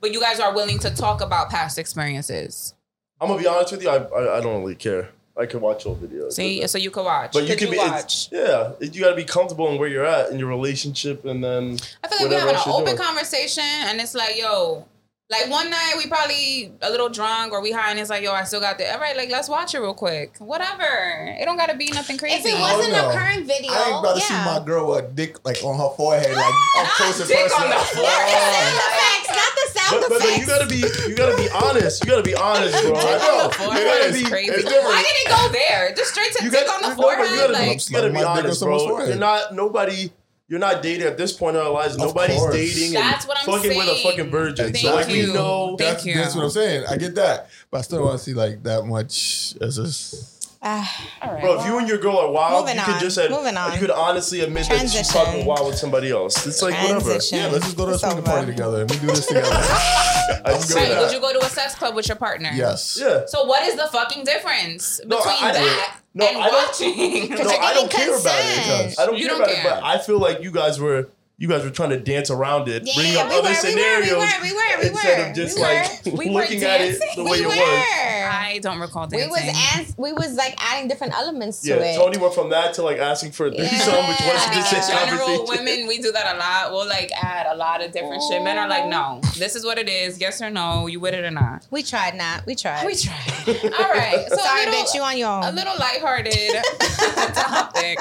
but you guys are willing to talk about past experiences. I'm gonna be honest with you, I, I, I don't really care. I can watch old videos. See, so you can watch. but you can be, watch. yeah, you gotta be comfortable in where you're at in your relationship, and then I feel like we're having an open doing. conversation, and it's like, yo, like one night we probably a little drunk or we high, and it's like, yo, I still got the. All right, like let's watch it real quick. Whatever. It don't gotta be nothing crazy. If it I don't wasn't know. a current video, I ain't about to see my girl with a dick like on her forehead, like up close and dick personal. on the forehead. Not the sound effects, not the sound But, but, but you gotta be you gotta be honest. You gotta be honest, bro. I know. Forehead It is is. crazy. It's different. Why did it go there? Just straight to You dick gotta, on the no, but forehead. you gotta, like, you gotta be My dick on honest, bro. You're not nobody. You're not dating at this point in our lives. Nobody's course. dating and That's what I'm fucking with a saying. fucking virgin. Thank so like you. we know. Thank That's, you. that's what I'm saying. I get that, but I still want to see like that much as a. Ah, all right. Bro, if you and your girl are wild, Moving you could on, just said, moving on. you could honestly admit that she's Transition. fucking wild with somebody else. It's like whatever. Yeah, let's just go to a It's swinger party together and we do this together. I'm good good Right, would you go to a sex club with your partner? yes. Yeah. So what is the fucking difference No, between I- I- that no, and I don't- watching? No, I don't giving care about consent. it. I don't You care don't about care. it, but I feel like you guys were you guys were trying to dance around it, Yeah, bringing up we other were, we were, scenarios we were, we were, we instead of just we like. We looking at it the way we it were. was. I don't recall we was ans- we was like adding different elements to Yeah, it. Toni went from that to like asking for a threesome, which was I the same general, conversation. women we do that a lot. We'll like add a lot of different shit. Men are like, no, this is what it is. Yes or no, you with it or not. we tried not. We tried. We tried. All right. So Sorry, a little, bitch. You on your own. a little lighthearted topic.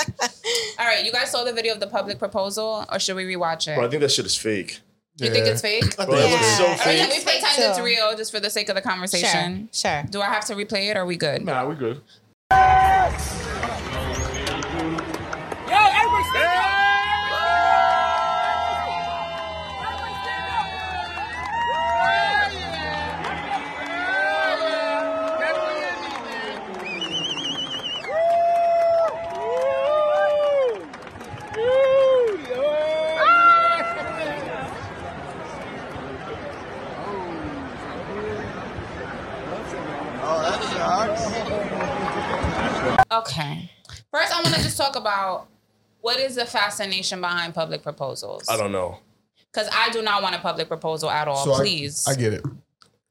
All right, you guys saw the video of the public proposal, or should we rewatch it? Bro, I think that shit is fake. you think it's fake? I Bro, think it looks so Or let fake. me It's fake pretend it's real, just for the sake of the conversation. Sure. Sure. Do I have to replay it, or are we good? Nah, we good. Yo, everybody stand up! First, I just talk about what is the fascination behind public proposals. I don't know. Because I do not want a public proposal at all. So I- Please. I, get it.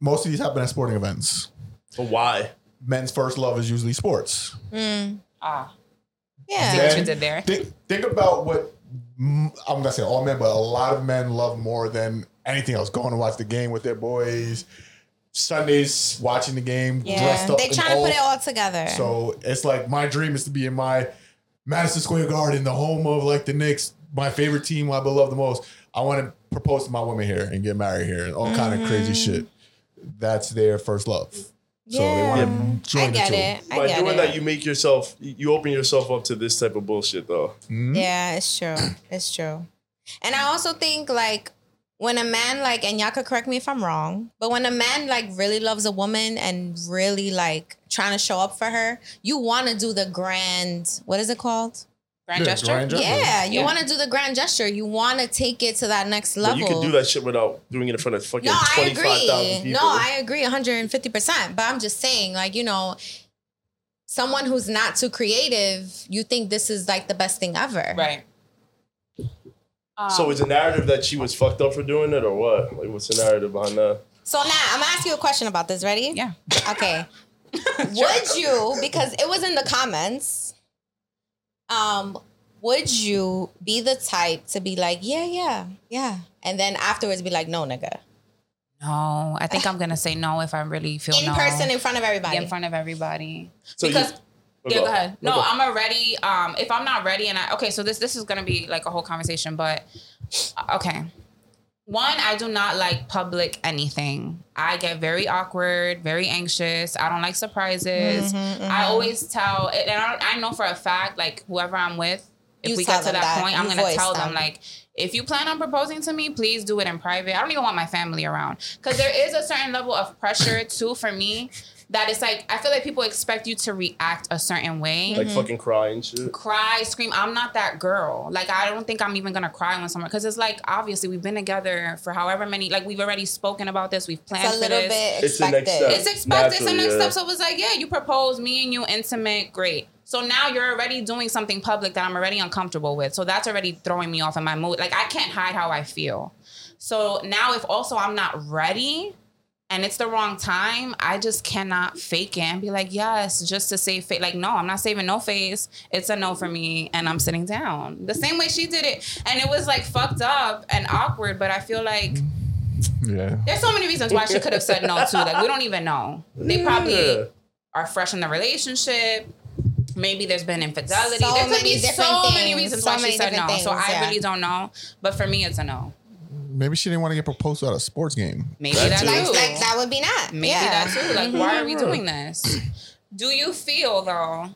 Most of these happen at sporting events. But why? Men's first love is usually sports. ah, see Yeah. what you Men- did there. Think, think about what mm, I'm gonna say all men, but a lot of men love more than anything else. Going to watch the game with their boys, Sundays watching the game, Yeah. dressed up. They in trying to put it all together. So it's like my dream is to be in my Madison Square Garden, the home of like the Knicks, my favorite team, I love the most. I want to propose to my woman here and get married here and all kind of crazy Mm-hmm. shit. That's their first love. So they want to join I the get two. it. I By get doing it. that, you make yourself, you open yourself up to this type of bullshit, though. Yeah, it's true. It's true. And I also think like when a man like and y'all could correct me if I'm wrong, but when a man like really loves a woman and really like trying to show up for her, you want to do the grand what is it called? Grand Yeah, gesture? grand gesture. Yeah, you Yeah. want to do the grand gesture. You want to take it to that next But level. you can do that shit without doing it in front of fucking No, I 25,000 agree. people. No, I agree 150%. But I'm just saying, like, you know, someone who's not too creative, you think this is like the best thing ever. Right. Um, so is the narrative that she was fucked up for doing it or what? Like, what's the narrative behind that? So now I'm gonna ask you a question about this. Ready? Yeah. Okay. Would you, because it was in the comments, um, would you be the type to be like, yeah, yeah, yeah, and then afterwards be like, no, nigga, No, I think I'm gonna say no if I really feel in no. person in front of everybody? in front of everybody. So you- because yeah, go. go ahead. No, No, go. I'm already. Um, if I'm not ready, and I okay, so this this is gonna be like a whole conversation, but uh, okay. One, I do not like public anything. I get very awkward, very anxious. I don't like surprises. Mm-hmm, I always tell, and I, I know for a fact, like whoever I'm with, if You we tell get to that, that. point, I'm You gonna tell them. them. like, if you plan on proposing to me, please do it in private. I don't even want my family around because there is a certain level of pressure too for me that it's like I feel like people expect you to react a certain way. Like mm-hmm. fucking cry and shit. cry, scream. I'm not that girl. Like I don't think I'm even gonna cry when someone because it's like obviously we've been together for however many. Like we've already spoken about this. We've planned It's a for little this. bit It's the expected. next step. It's expected. It's the next yeah. step. So it was like, yeah, you propose, me and you intimate, great. So now you're already doing something public that I'm already uncomfortable with. So that's already throwing me off in my mood. Like I can't hide how I feel. So now if also I'm not ready and it's the wrong time, I just cannot fake it and be like, yes, just to save face. Like, no, I'm not saving no face. It's a no for me, and I'm sitting down. The same way she did it. And it was like fucked up and awkward, but I feel like Yeah. there's so many reasons why she could have said no too. Like we don't even know. They probably Yeah. are fresh in the relationship. Maybe there's been infidelity. So there could many be different so many reasons So why she said no. different so I yeah. really don't know. But for me, it's a no. Maybe she didn't want to get proposed at a sports game. Maybe That that, too. too. Like, like that would be not. Maybe yeah. that too. Like, mm-hmm. why are we doing this? Do you feel though,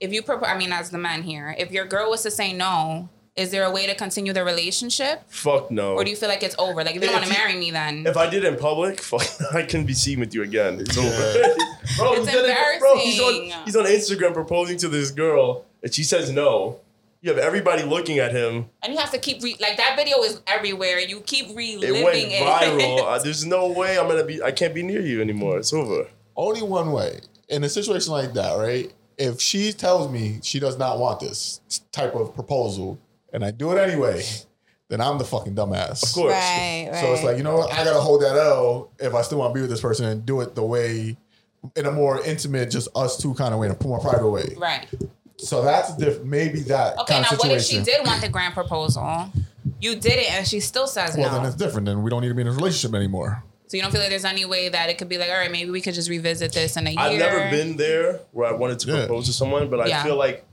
if you propose? I mean, as the man here, if your girl was to say no, is there a way to continue the relationship, Fuck no. or do you feel like it's over? Like, if you don't want to marry me, then If I did it in public, fuck, I couldn't be seen with you again. It's over. bro, It's he's gonna- bro, he's on, he's on Instagram proposing to this girl, and she says no. You have everybody looking at him. and you have to keep re- like that video is everywhere. You keep reliving It reliving went it. viral. Uh, there's no way I'm gonna be. I can't be near you anymore. It's over. Only one way. In a situation like that, right? If she tells me she does not want this type of proposal and I do it anyway, then I'm the fucking dumbass. Of course. Right, right. So it's like, you know what? I gotta hold that L if I still want to be with this person and do it the way in a more intimate, just us two kind of way, in a more private way. Right. So that's diff- maybe that Okay, kind now of what if she did want the grand proposal? You did it and she still says no. well, no. then it's different. Then we don't need to be in a relationship anymore. So you don't feel like there's any way that it could be like, all right, maybe we could just revisit this in a year. I've never been there where I wanted to Yeah. propose to someone, but I Yeah. feel like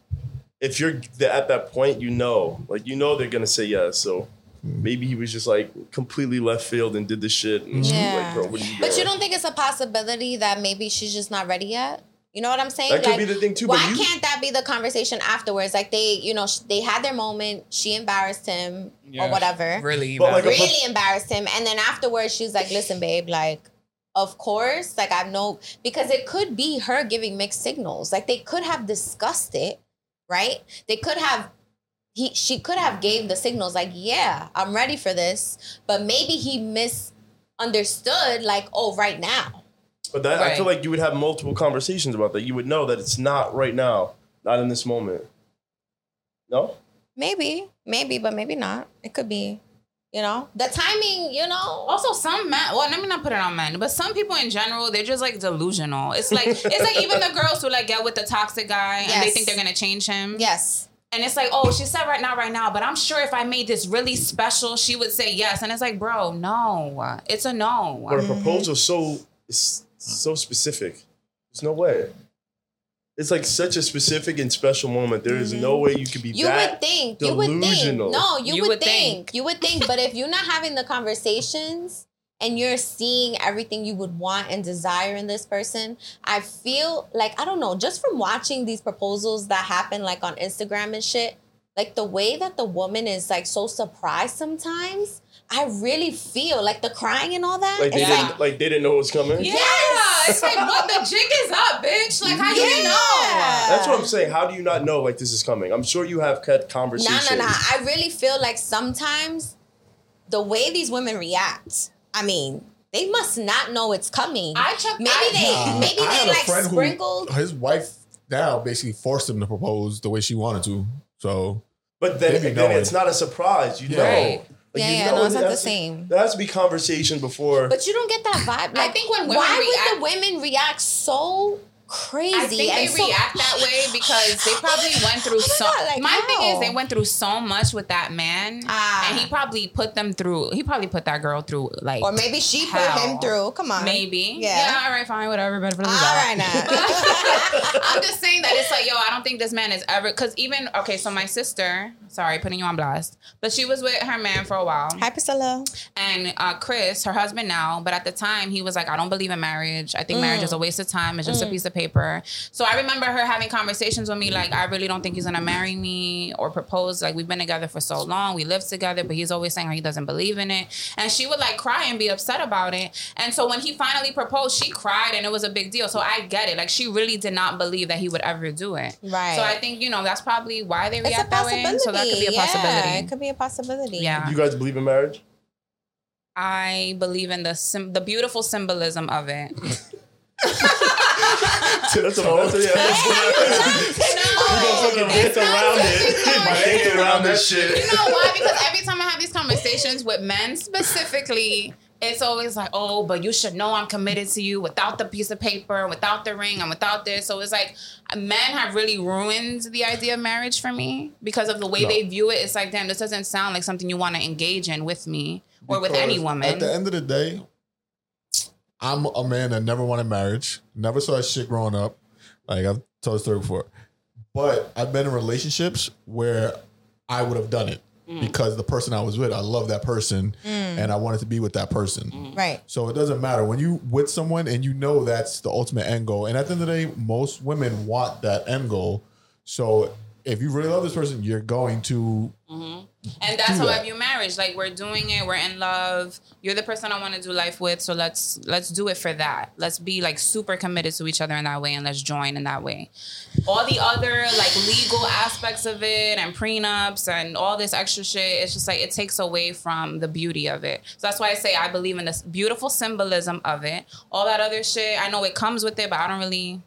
if you're at that point, you know, like you know they're gonna say yes. So hmm. maybe he was just like completely left field and did this shit. And she was Yeah. like, bro, what you But you don't think it's a possibility that maybe she's just not ready yet? You know what I'm saying? That could Like, be the thing too, Why but you- can't that be the conversation afterwards? Like they, you know, sh- they had their moment. She embarrassed him Yeah. or whatever. Really? But like really embarrassed him. And then afterwards, she was like, "Listen, babe, like." Of course, like I know because it could be her giving mixed signals. Like they could have discussed it, right? They could have he she could have gave the signals like, "Yeah, I'm ready for this." But maybe he misunderstood like, "Oh, right now." But that I feel Right. like you would have multiple conversations about that. You would know that it's not right now, not in this moment. No? Maybe, maybe, but maybe not. It could be, you know, the timing. You know, Also, some men. Well, let me not put it on men, but some people in general, they're just like delusional. It's like it's like even the girls who like get with the toxic guy and they Yes. think they're gonna change him. yes, And it's like, oh, she said right now, right now, but I'm sure if I made this really special, she would say yes. And it's like, bro, no, it's a no. But a proposal so is so specific. There's no way. It's like such a specific and special moment. There is no way you could be Mm-hmm. you that would think. You would think. delusional. No, you, You would, would think. think. You would think. But if you're not having the conversations and you're seeing everything you would want and desire in this person, I feel like I don't know. Just from watching these proposals that happen like on Instagram and shit, like the way that the woman is like so surprised sometimes. I really feel like the crying and all that. Like they didn't like they didn't know it was coming. Yeah, Yes! it's like what the jig is up, bitch. Like how you didn't know? That's what I'm saying. How do you not know like this is coming? I'm sure you have had No, conversations. no, no. I really feel like sometimes the way these women react, I mean, they must not know it's coming. I check. maybe I, they Nah, maybe I had they a like friend who- sprinkled. His wife now basically forced him to propose the way she wanted to. So But then, then it's not a surprise. You know. Right. Like, Yeah, you yeah, know no, it's not the has to- same. There has to be conversation before. But you don't get that vibe. Like, think when women why react- would the women react so crazy? I think they and so- react that way because they probably went through my so. God, like, my thing how? is, they went through so much with that man, Ah. and he probably put them through. He probably put that girl through like, Or maybe she put him through. Come on. maybe. Yeah. Yeah. All right. Fine. Whatever. Better for the All right now. I'm just saying that it's like, yo, I don't think this man is ever because even okay, so my sister, sorry, putting you on blast, but she was with her man for a while, Hi, Priscilla. and uh, Chris, her husband now, but at the time he was like, I don't believe in marriage. I think marriage is a waste of time. It's just a piece of paper. So I remember her having conversations with me like, I really don't think he's gonna marry me or propose. Like we've been together for so long, we live together, but he's always saying how he doesn't believe in it, and she would like cry and be upset about it. And so when he finally proposed, she cried and it was a big deal. So I get it. Like she really did not believe that he would ever do it. Right. So I think you know that's probably why they It's a react that way. So that could be a Yeah, possibility. it could be a possibility. Yeah. you guys believe in marriage? I believe in the sim- the beautiful symbolism of it. that's a that's a, yeah, that's no, We're gonna fucking dance around it. My dance around that shit. You know why? Because every time I have these conversations with men specifically, it's always like, oh, but you should know I'm committed to you without the piece of paper, without the ring, and without this. So it's like men have really ruined the idea of marriage for me because of the way No. they view it. It's like, damn, this doesn't sound like something you want to engage in with me or with any woman. At the end of the day, I'm a man that never wanted marriage, never saw that shit growing up. Like I've told the story before. But I've been in relationships where I would have done it Mm. because the person I was with, I love that person and I wanted to be with that person. Mm. Right. So it doesn't matter when you with someone and you know that's the ultimate end goal. And at the end of the day, most women want that end goal. So if you really love this person, you're going to And that's how that. I view marriage. Like we're doing it, we're in love. You're the person I want to do life with, so let's let's do it for that. Let's be like super committed to each other in that way, and let's join in that way. All the other like legal aspects of it and prenups and all this extra shit, it's just like it takes away from the beauty of it. So that's why I say I believe in this beautiful symbolism of it. All that other shit, I know it comes with it, but I don't really.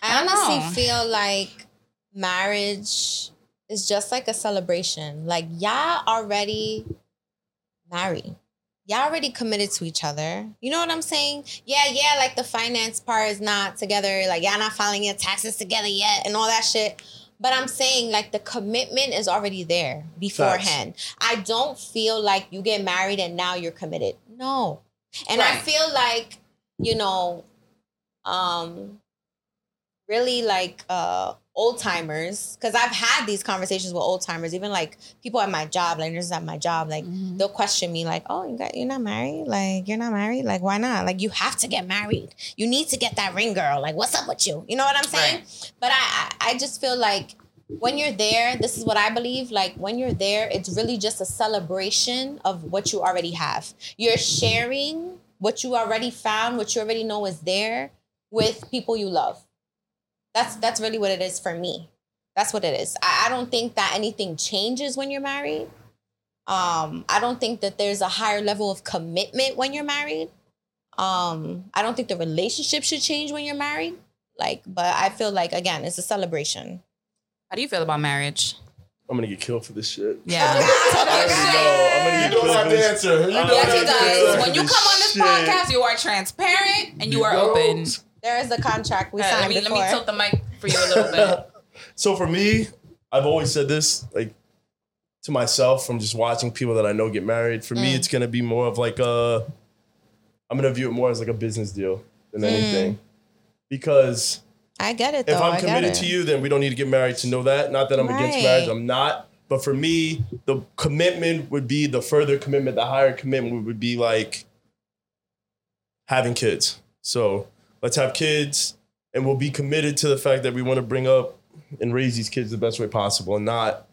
I I don't honestly know. feel like marriage is just like a celebration. Like y'all already married. Y'all already committed to each other. You know what I'm saying? Yeah, yeah, like the finance part is not together. Like y'all not filing your taxes together yet and all that shit. But I'm saying like the commitment is already there beforehand. I don't feel like you get married and now you're committed. No. And I feel like, you know, um really like uh old timers because i've had these conversations with old timers even like people at my job like nurses at my job like Mm-hmm. they'll question me like oh you got you're not married? Like you're not married? Like why not? Like you have to get married. You need to get that ring girl. Like what's up with you? You know what i'm saying? But I, I i just feel like when you're there this is what i believe like when you're there it's really just a celebration of what you already have. You're sharing what you already found what you already know is there with people you love that's that's really what it is for me. That's what it is. I, I don't think that anything changes when you're married. Um, I don't think that there's a higher level of commitment when you're married. Um, I don't think the relationship should change when you're married. Like, but I feel like again, it's a celebration. How do you feel about marriage? I'm gonna get killed for this shit. Yeah. I already know. I'm gonna You get know killed that for this. dancer. You know Yes, Okay, he that okay. does. dancer. When you come on this Shit. podcast, you are transparent and you are You know? open. There is a contract we Uh, let signed me let me tilt the mic for you a little bit. So for me, I've always said this, like to myself from just watching people that I know get married. For Mm. me, it's gonna be more of like a I'm gonna view it more as like a business deal than anything. Because I get it though. if I'm I committed to you, then we don't need to get married to know that. Not that I'm against marriage, I'm not. But for me, the commitment would be the further commitment, the higher commitment would be like having kids. So let's have kids and we'll be committed to the fact that we want to bring up and raise these kids the best way possible and not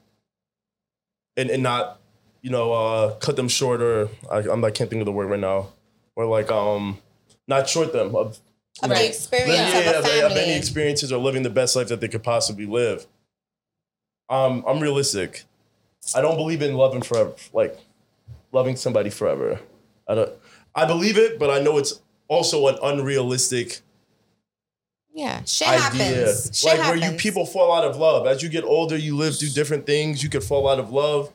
and, and not, you know, uh, cut them short or I, I'm I can't think of the word right now. Or like um not short them of of know, the experience yeah, of of, of any experiences or living the best life that they could possibly live. Um, I'm realistic. I don't believe in loving forever, like loving somebody forever. I don't. I believe it, but I know it's also an unrealistic yeah, shit idea. happens. Shit like happens. where you people fall out of love as you get older. You live through different things. You could fall out of love.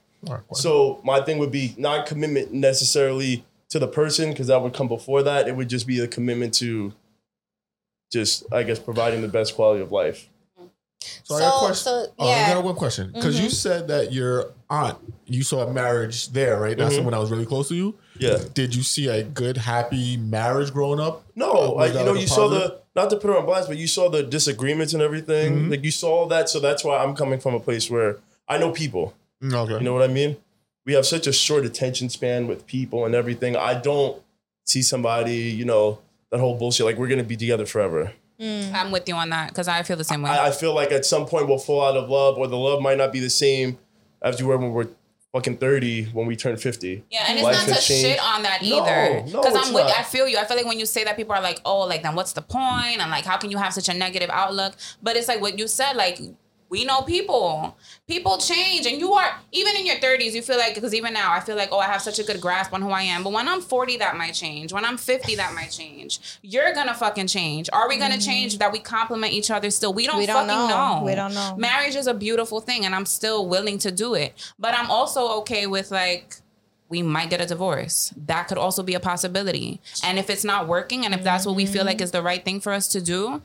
So my thing would be not commitment necessarily to the person because that would come before that. It would just be a commitment to just I guess providing the best quality of life. So, I got a question. so, oh, I yeah. got one question because you said that your aunt, you saw a marriage there, right? That's Mhm. someone that was really close to you. Yeah. Did you see a good, happy marriage growing up? No, Was like you know, like a you saw the not to put her on blast, but you saw the disagreements and everything. Mhm. Like you saw that, so that's why I'm coming from a place where I know people. Mm, Okay. You know what I mean? We have such a short attention span with people and everything. I don't see somebody, you know, that whole bullshit. Like we're gonna be together forever. I'm with you on that because I feel the same way. I, I feel like at some point we'll fall out of love, or the love might not be the same as you were when we're fucking thirty when we turn fifty. Yeah, and it's Life not to changed. shit on that No, either. no, Because I'm with, not. I feel you. I feel like when you say that, people are like, "Oh, like then what's the point?" And like, how can you have such a negative outlook? But it's like what you said. Like, we know people. People change, and you are even in your 30s. You feel like because even now, I feel like, oh, I have such a good grasp on who I am. But when I'm 40, that might change. When I'm 50, that might change. You're gonna fucking change. Are we gonna change? That we complement each other still? We don't, Mm-hmm. We don't fucking know. know. We don't know. Marriage is a beautiful thing, and I'm still willing to do it. But I'm also okay with like we might get a divorce. That could also be a possibility. And if it's not working and if that's what we feel like is the right thing for us to do,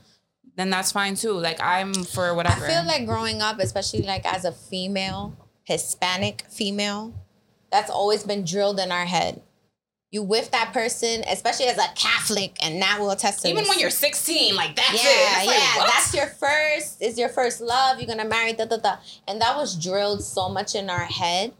then that's fine too. Like I'm for whatever. I feel like growing up, especially like as a female, Hispanic female, that's always been drilled in our head. You with that person, especially as a Catholic, and now we'll test even when you're 16, like that's yeah, it. Like, yeah, what? that's your first. Is your first love. You're gonna marry da da da, and that was drilled so much in our head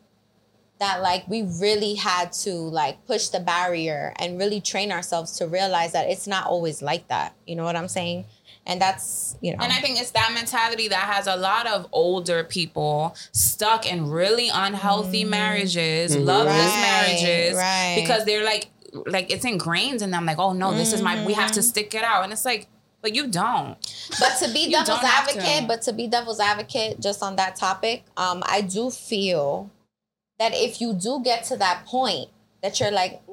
that like we really had to like push the barrier and really train ourselves to realize that it's not always like that. You know what I'm saying? And that's you know. And I think it's that mentality that has a lot of older people stuck in really unhealthy marriages, loveless Mm-hmm. Right, marriages, right. because they're like, like it's ingrained in them. Like, oh no, this is my. We Mm-hmm. have to stick it out, and it's like, but you don't. But to be devil's advocate, to. but to be devil's advocate, just on that topic, um, I do feel that if you do get to that point that you're like, mm,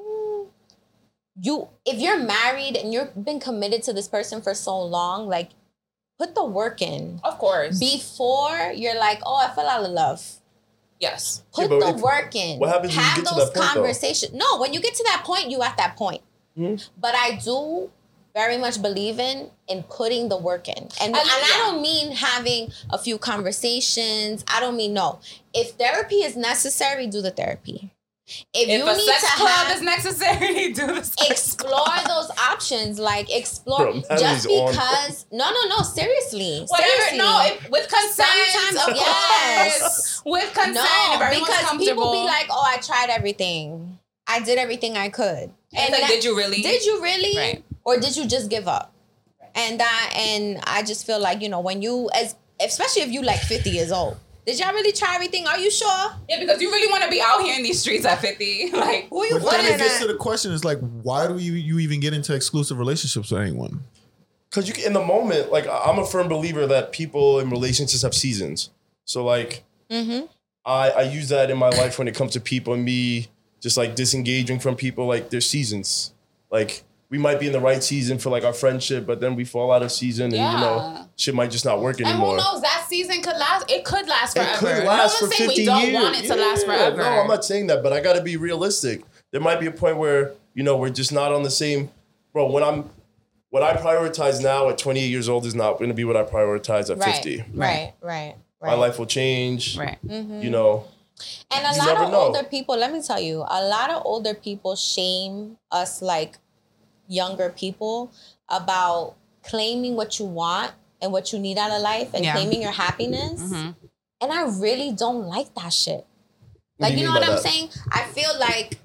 you if you're married and you've been committed to this person for so long, like put the work in Of course. before you're like, oh, I fell out of love. yes. Put Yeah, the if- work in. what happens when you Have get to those that point, conversations. No, when you get to that point, you at that point. Hmm? But I do very much believe in in putting the work in. And, I- and I don't mean having a few conversations. I don't mean no. If therapy is necessary, do the therapy. If, If you a need sex to club have is necessary, do the sex explore those options like explore Bro, just Natalie's on. because no no no seriously Whatever, seriously. no, if, with consent, Sometimes- of yes. With consent, no because people be like oh I tried everything I did everything I could and like, that- did you really? did you really Right. or did you just give up and that and I just feel like you know when you as especially if you like 50 years old did y'all really try everything are you sure Yeah, because you really want to be out here in these streets at 50. Like, who are you But then it gets to the question: is like, why do you you even get into exclusive relationships with anyone? Because you can- in the moment, like I- I'm a firm believer that people in relationships have seasons. So like, Mm-hmm. I I use that in my life when it comes to people and me just like disengaging from people. Like there's seasons. Like we might be in the right season for like our friendship, but then we fall out of season, and you know shit might just not work anymore. and anymore. who knows? That season could last. It could last forever. It could last no for one's saying 50 we don't years. want it to last Yeah, forever. No, I'm not saying that, but I got to be realistic. There might be a point where you know we're just not on the same. Bro, when I'm what I prioritize now at 28 years old is not going to be what I prioritize at right 50. right right right My life will change. Right. Mm-hmm. You know, And a You lot of know. older people, let me tell you, a lot of older people shame us like younger people about claiming what you want and what you need out of life and Yeah. claiming your happiness. Mhm. And I really don't like that shit. Like, you you know what I'm that? saying? I feel like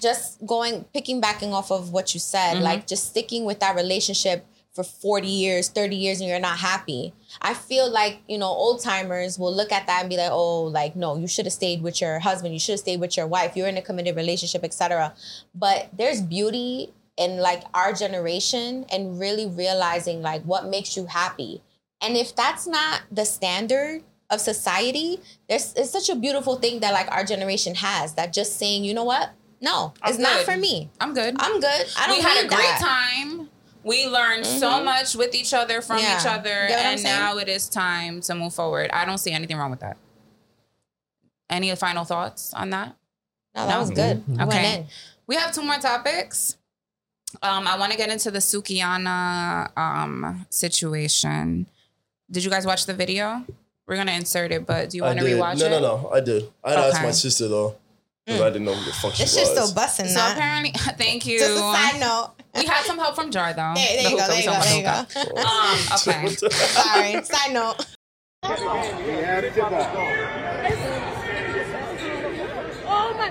just going, picking backing off of what you said, Mhm. like just sticking with that relationship for 40 years, 30 years, and you're not happy. I feel like, you know, old timers will look at that and be like, oh, like, no, you should have stayed with your husband. You should have stayed with your wife. You're in a committed relationship, etc. But there's beauty in like our generation and really realizing like what makes you happy. And if that's not the standard of society, there's it's such a beautiful thing that like our generation has that just saying, you know what? No, I'm it's not for me. I'm good. I'm good. I don't we had a need great that. time. We learned so Mhm. much with each other from Yeah. each other, Get what and now it is time to move forward. I don't see anything wrong with that. Any final thoughts on that? No, that No? was good. You Okay. went in. We have two more topics. Um, I want to get into the Sukihana um situation. Did you guys watch the video? We're gonna insert it, but do you want to did. rewatch no, it? no, no. No. I did. I had asked Okay. my sister though because I didn't know who the fuck she This was. shit's still busting. So now. apparently, thank you. Just a side note. We had some help from Jar though. There, there The you go. There you go. There you go. Um, okay. Sorry. Side note. Oh my.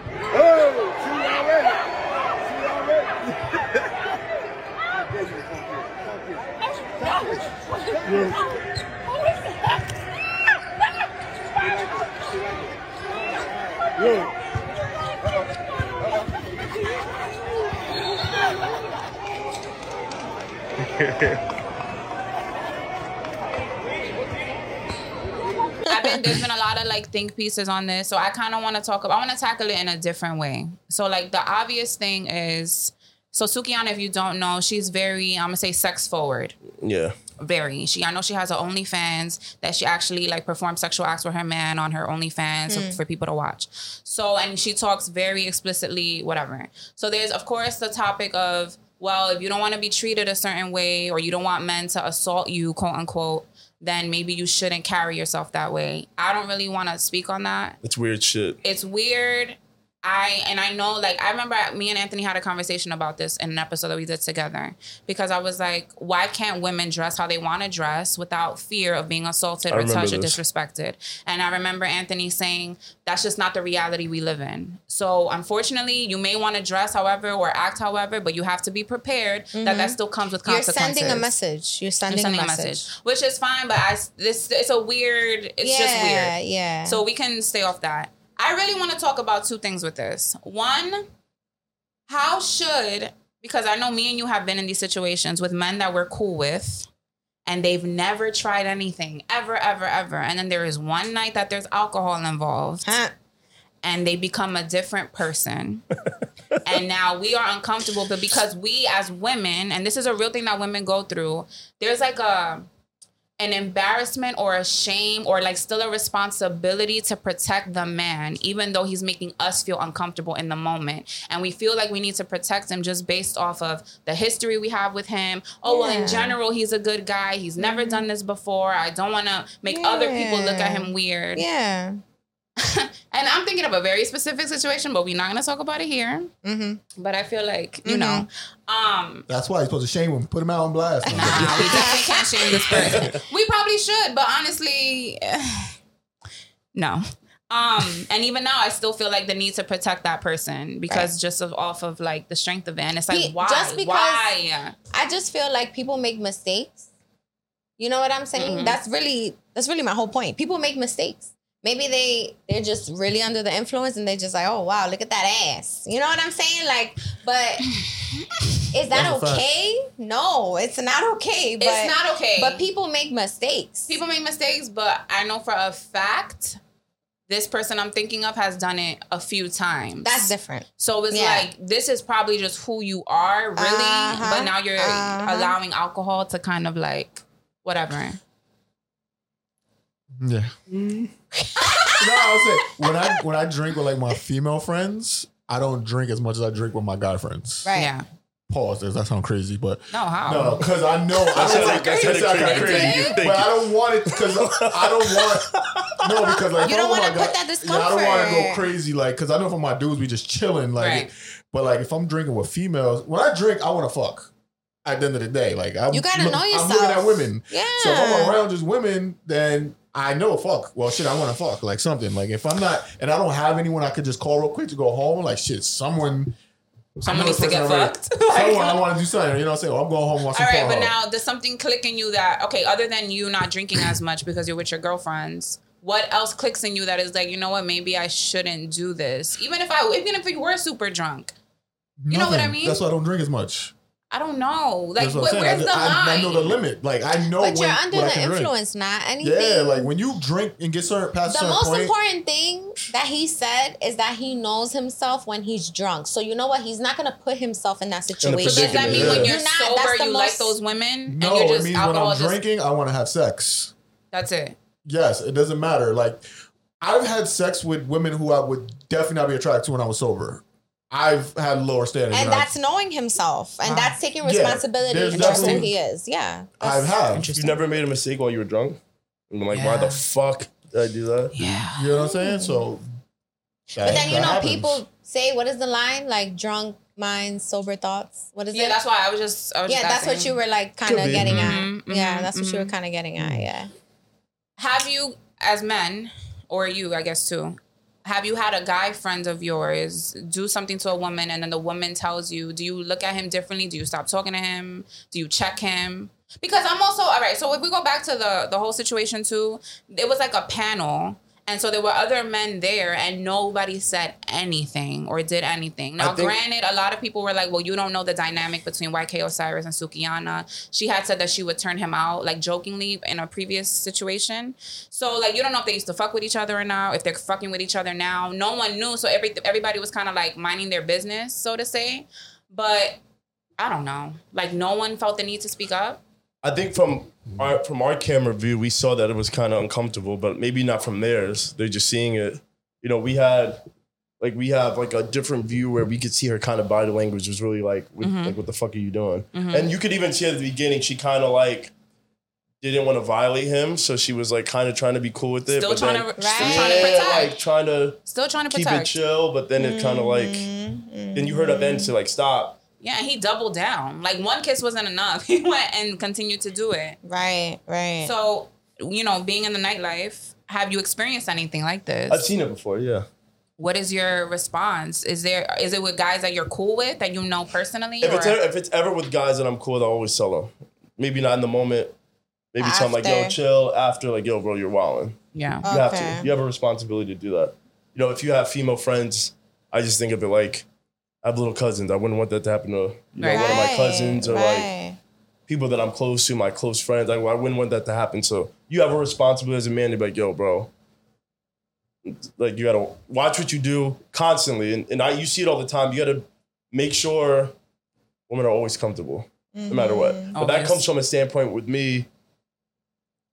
I've been there's been a lot of like think pieces on this, so I kind of want to talk about. I want to tackle it in a different way. So like the obvious thing is, so Sukihana, if you don't know, she's very I'm gonna say sex forward. yeah. Very. She I know she has her OnlyFans that she actually like performs sexual acts with her man on her OnlyFans so- mm. for people to watch. So and she talks very explicitly, whatever. So there's of course the topic of well, if you don't want to be treated a certain way or you don't want men to assault you, quote unquote, then maybe you shouldn't carry yourself that way. I don't really want to speak on that It's weird shit. it's weird. I and I know like I remember me and Anthony had a conversation about this in an episode that we did together because I was like, why can't women dress how they want to dress without fear of being assaulted I or remember touched or disrespected? And I remember Anthony saying that's just not the reality we live in. So unfortunately, you may want to dress however or act however, but you have to be prepared that that mm-hmm. still comes with consequences. You're sending a message. You're You're sending, sending a message. which is fine, but I this it's a weird. It's yeah, just weird. Yeah, yeah. So we can stay off that. I really want to talk about two things with this. One, how should, because I know me and you have been in these situations with men that we're cool with and they've never tried anything ever, ever, ever. And then there is one night that there's alcohol involved and they become a different person. and now we are uncomfortable, but because we as women, and this is a real thing that women go through, there's like a an embarrassment or a shame or like still a responsibility to protect the man, even though he's making us feel uncomfortable in the moment. And we feel like we need to protect him just based off of the history we have with him. Oh, well, in general, he's a good guy. He's never mm-hmm. done this before. I don't want to make other people look at him weird. Yeah. And I'm thinking of a very specific situation, but we're not going to talk about it here. Mm-hmm. But I feel like, you know, um, That's why you're supposed to shame him, put him out on blast. Nah, we definitely can't shame this person. We probably should, but honestly, no. Um, and even now, I still feel like the need to protect that person because just of, off of like the strength of it, and it's like, Be- why? just because- why? I just feel like people make mistakes. You know what I'm saying? Mhm. That's really that's really my whole point. People make mistakes. Maybe they they're just really under the influence and they just like, oh wow, look at that ass. You know what I'm saying? Like, but is that That's okay? No, it's not okay. But it's not okay. But people make mistakes. people make mistakes, but I know for a fact this person I'm thinking of has done it a few times. that's different. So it's Yeah. like this is probably just who you are, really. Uh-huh, But now you're uh-huh. allowing alcohol to kind of like whatever. Yeah. Mm. no, I was saying when I when I drink with like my female friends, I don't drink as much as I drink with my guy friends. Right. Yeah. Pause. Does that sound crazy? But No, how? no, because I know I That's don't like they- that's how it sounds crazy, it. You but I don't want it because I don't want no because like You don't I'm wanna my put guy- that Yeah, I don't want to go crazy like because I know for my dudes we just chilling like, Right. but like if I'm drinking with females, when I drink I want to fuck. At the end of the day, like I'm, You gotta look- know I'm yourself. looking at women. Yeah. So if I'm around just women, then I know fuck. Well, shit, I want to fuck like something. Like if I'm not, and I don't have anyone I could just call real quick to go home. Like shit, someone. Someone needs to get fucked. Someone I want to do something. You know what I'm saying? Well, I'm going home. All right, but Pornhub. now does something click in you that okay, other than you not drinking as much because you're with your girlfriends, what else clicks in you that is like, you know what, maybe I shouldn't do this, even if I, even if you were super drunk. You know what I mean? That's why I don't drink as much. I don't know, like, That's what wh- where's I, the I- line? I know the limit. Like I know But when, you're under when the can drink. influence, not anything. Yeah, like when you drink and get certain past The certain most point. important thing that he said is that he knows himself when he's drunk. So you know what? He's not gonna put himself in that So situation. does that mean Yeah. when you're, You're not- sober, that's the you like those women, no, and you're just it means when? I'm Just, drinking, I want to have sex. that's it. Yes, it doesn't matter. Like I've had sex with women who I would definitely not be attracted to when I was sober. I've had lower standards. and and I've- that's knowing himself, and that's taking Yeah, responsibility there's for who he is. Yeah, I have. You never made a mistake while you were drunk? I'm like, why the fuck did I do that? Yeah. You know what I'm saying? So, But then you know, people say, "What is the line? Like drunk minds, sober thoughts." What is Yeah, it? Yeah, that's why I was just. I was yeah, just that's what you were like, kind of be. getting Mhm, at. Yeah, mhm, that's what you were mhm. kind of getting at. Yeah. Have you, as men, or you, I guess too, have you had a guy friend of yours do something to a woman and then the woman tells you, do you look at him differently? Do you stop talking to him? Do you check him? Because I'm also all right. So if we go back to the the whole situation too, it was like a panel. And so there were other men there, and nobody said anything or did anything. Now, think- granted, a lot of people were like, "Well, you don't know the dynamic between YK Osiris and Sukihana." She had said that she would turn him out, like jokingly, in a previous situation. So, like, you don't know if they used to fuck with each other or not, if they're fucking with each other now. No one knew, so every everybody was kind of like minding their business, so to say. But I don't know, like, no one felt the need to speak up. I think from our from our camera view, we saw that it was kind of uncomfortable, but maybe not from theirs. They're just seeing it. You know, we had like we have like a different view where we could see her kind of body language was really like, with, Mm-hmm. like what the fuck are you doing? And you could even see at the beginning, she kind of like didn't want to violate him, so she was like kind of trying to be cool with it, Still but trying then, to, still Right. trying to protect. like trying to still trying to keep it chill, but then it kind of like Mm-hmm. then you heard her then to like stop. Yeah, he doubled down. Like one kiss wasn't enough. He went and continued to do it. Right. Right. So, you know, being in the nightlife, have you experienced anything like this? I've seen it before, yeah. what is your response? Is there is it with guys that you're cool with that you know personally? If it's ever, if it's ever with guys that I'm cool, with, I'll always tell them. Maybe not in the moment. Maybe tell them like, yo, chill. After like, yo, bro, you're wilding. yeah. You have to. You have a responsibility to do that. You know, if you have female friends, I just think of it like I have little cousins. I wouldn't want that to happen to you know Right. one of my cousins or like people that I'm close to, my close friends. I, I wouldn't want that to happen. So you have a responsibility as a man to be like, yo, bro. Like you gotta watch what you do constantly, and, and I you see it all the time. You gotta make sure women are always comfortable, no matter what. Mm-hmm. But that comes from a standpoint with me.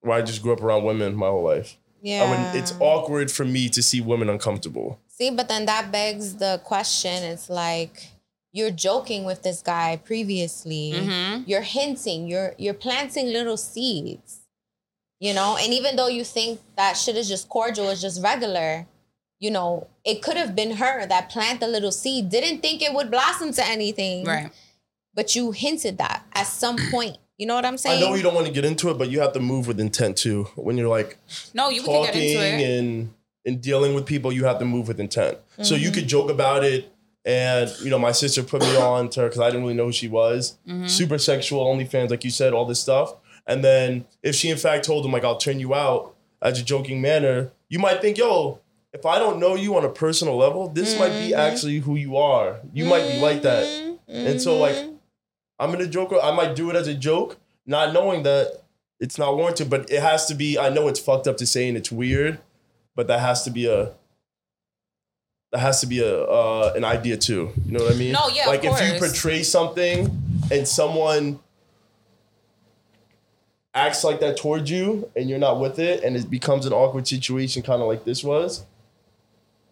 where I just grew up around women my whole life. Yeah. I wouldn't, it's awkward for me to see women uncomfortable. See, but then that begs the question. It's like you're joking with this guy previously. Mhm. You're hinting. You're you're planting little seeds. You know, and even though you think that shit is just cordial, it's just regular. You know, it could have been her that planted the little seed. Didn't think it would blossom to anything. Right. But you hinted that at some point. You know what I'm saying? I know you don't want to get into it, but you have to move with intent too. When you're like No, you can get talking into it. and and dealing with people, you have to move with intent. So Mm-hmm. you could joke about it, and you know, my sister put me on to her because I didn't really know who she was. Mm-hmm. Super sexual, OnlyFans, like you said, all this stuff. And then if she in fact told him like I'll turn you out as a joking manner, you might think, yo, if I don't know you on a personal level, this might be Mm-hmm. actually who you are. You might be like that. And so like I'm in a joke. I might do it as a joke, not knowing that it's not warranted. But it has to be. I know it's fucked up to say and it's weird, but that has to be a. That has to be a uh, an idea too. You know what I mean? No, yeah, Like if you portray something and someone acts like that towards you and you're not with it and it becomes an awkward situation kind of like this was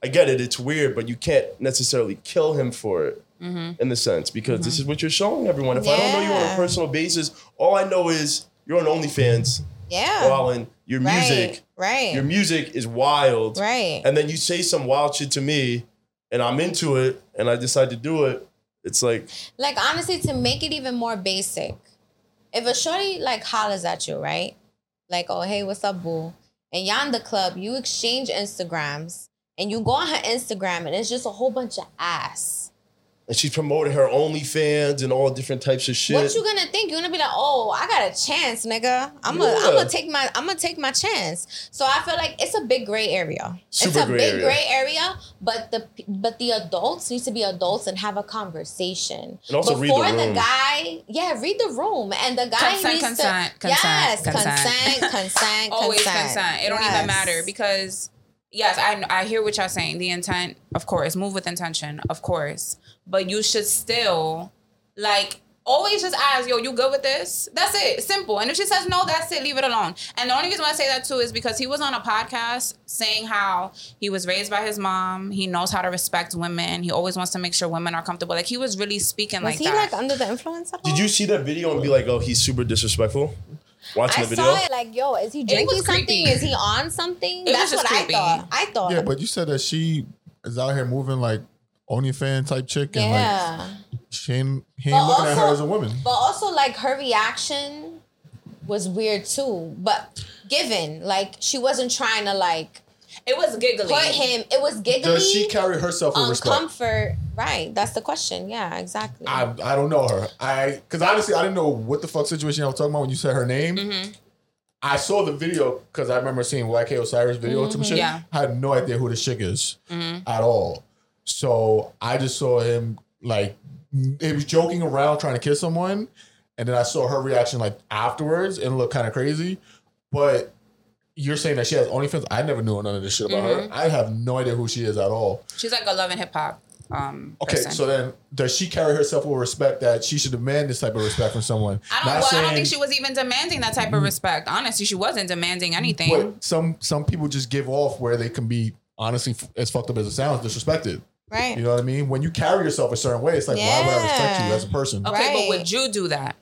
i get it it's weird but you can't necessarily kill him for it Mm-hmm. in the sense because this is what you're showing everyone if i don't know you on a personal basis all i know is you're on onlyfans Yeah. Wallen, your music Right. your music is wild Right. and then you say some wild shit to me and i'm into it and i decide to do it it's like Like honestly, to make it even more basic, if a shorty like hollers at you, right? Like, oh hey, what's up, boo? And y'all in the club, you exchange Instagrams, and you go on her Instagram, and it's just a whole bunch of ass. And she's promoting her OnlyFans and all different types of shit. What you gonna think? You're gonna be like, oh, I got a chance, nigga. I'm gonna, Yeah. I'm gonna take my, I'm gonna take my chance. So I feel like it's a big gray area. Super it's a gray big area. gray area, but the, but the adults need to be adults and have a conversation. And also read the Before room. guy, yeah, read the room, and the guy Consent, needs consent, to, consent, yes, consent. consent, consent, Always consent. consent. It don't Yes. even matter because yes, I I hear what y'all saying. The intent, of course, move with intention, of course, but you should still like always just ask, yo, you good with this? That's it. Simple. And if she says no, that's it. Leave it alone. And the only reason why I say that too is because he was on a podcast saying how he was raised by his mom. He knows how to respect women. He always wants to make sure women are comfortable. Like he was really speaking Was like he that. like under the influence? At all? Did you see that video and be like, oh, he's super disrespectful? Watching I the video? saw it like, yo, is he drinking something? creepy. Is he on something? It That's what just I thought. I thought. Yeah, but you said that she is out here moving like OnlyFans type chick, and yeah. like she ain't, he But ain't looking at her as a woman. But also, like her reaction was weird too. But given, like, she wasn't trying to like it was giggly. put him. It was giggly. Does she carry herself with respect? uncomfort? Right. That's the question. Yeah. Exactly. I, I don't know her. I because honestly I didn't know what the fuck situation I was talking about when you said her name. Mm-hmm. I saw the video because I remember seeing YK Osiris video or some shit. Yeah. I had no idea who this chick is Mm-hmm. at all. So I just saw him like he was joking around trying to kiss someone, and then I saw her reaction like afterwards and it looked kind of crazy. But you're saying that she has OnlyFans. I never knew none of this shit about Mm-hmm. her. I have no idea who she is at all. She's like a love and hip hop. Um, Okay, person. so then does she carry herself with respect that she should demand this type of respect from someone? I don't. Well, I don't think she was even demanding that type of respect. Honestly, she wasn't demanding anything. Some some people just give off where they can be honestly as fucked up as it sounds disrespected. Right. You know what I mean? When you carry yourself a certain way, it's like why would I respect you as a person? okay, but would you do that?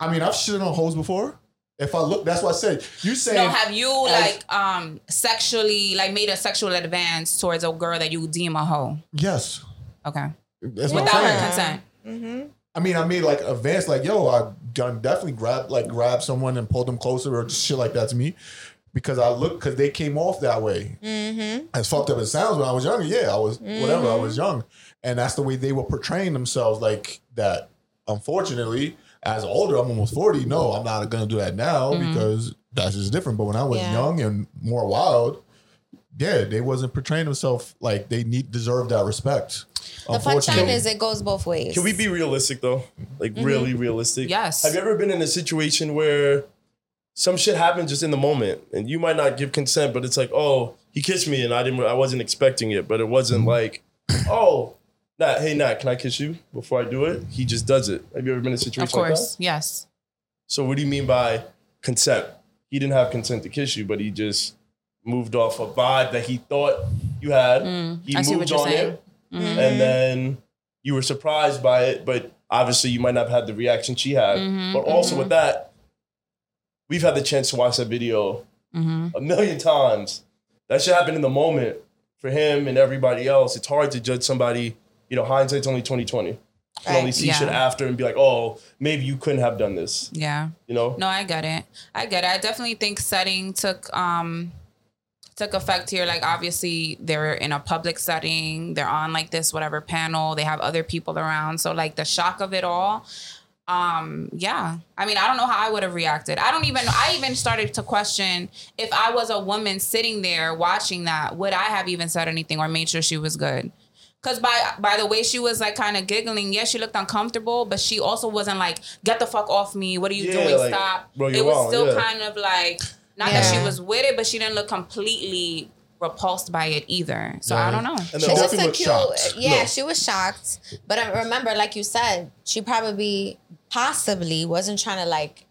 I mean, I've shitted on hoes before. If I look, that's what I said. You saying No, have you as- like um sexually like made a sexual advance towards a girl that you deem a hoe? yes? Okay, That's what I'm without her consent. Mm-hmm. I mean, I made like advanced, like yo, I done definitely grab like grab someone and pulled them closer or shit like that to me because I look because they came off that way. Mm-hmm. as fucked up as it sounds when I was younger, yeah, I was mm-hmm. whatever, I was young. And that's the way they were portraying themselves like that. Unfortunately, as older, I'm almost 40. No, I'm not gonna do that now mm-hmm. because that's just different. But when I was Yeah. young and more wild, yeah, they wasn't portraying themselves like they need deserve that respect. The fun time is it goes both ways. Can we be realistic though? Like mm-hmm. really realistic? Yes. Have you ever been in a situation where some shit happens just in the moment and you might not give consent, but it's like, oh, he kissed me and I didn't I wasn't expecting it, but it wasn't like, oh, Nat, hey Nat, can I kiss you before I do it? He just does it. Have you ever been in a situation Of like course, that? yes. So what do you mean by consent? he didn't have consent to kiss you, but he just moved off a vibe that he thought you had. he Mm, I see what moved you're on saying. it, Mm-hmm. and then you were surprised by it, but obviously you might not have had the reaction she had. Mhm, but also with that, we've had the chance to watch that video Mhm. a million times. That should happen in the moment for him and everybody else. It's hard to judge somebody. You know, hindsight's only twenty twenty. You can only see Yeah. shit after and be like, oh, maybe you couldn't have done this. Yeah. You know? No, I get it. I get it. I definitely think setting took um took effect here. Like obviously they're in a public setting, they're on like this whatever panel, they have other people around. So like the shock of it all. Um, yeah. I mean, I don't know how I would have reacted. I don't even I even started to question if I was a woman sitting there watching that, would I have even said anything or made sure she was good? Cause by by the way she was like kind of giggling, yeah, she looked uncomfortable, but she also wasn't like, "Get the fuck off me! What are you Yeah, doing? like, Stop!" bro, it was wrong, still yeah. kind of like, not that she was with it, but she didn't look completely repulsed by it either. So I don't know. And She then just a looked cute, shocked. yeah, No. she was shocked. But I remember, like you said, she probably, possibly wasn't trying to like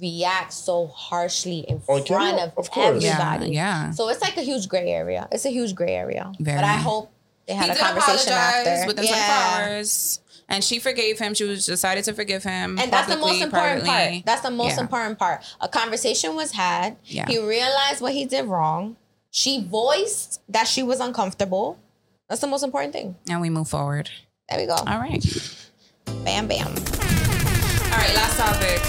react so harshly in oh, On front camera? of, Of course. Yeah, everybody. yeah. So it's like a huge gray area. It's a huge gray area. Very. But I hope they had he a did conversation apologize after. within 24 hours, and she forgave him. She was decided to forgive him, And that's the most important privately. part. That's the most Yeah. important part. A conversation was had. Yeah. He realized what he did wrong. She voiced that she was uncomfortable. That's the most important thing. and we move forward. There we go. All right. Bam, bam. All right. Last topic.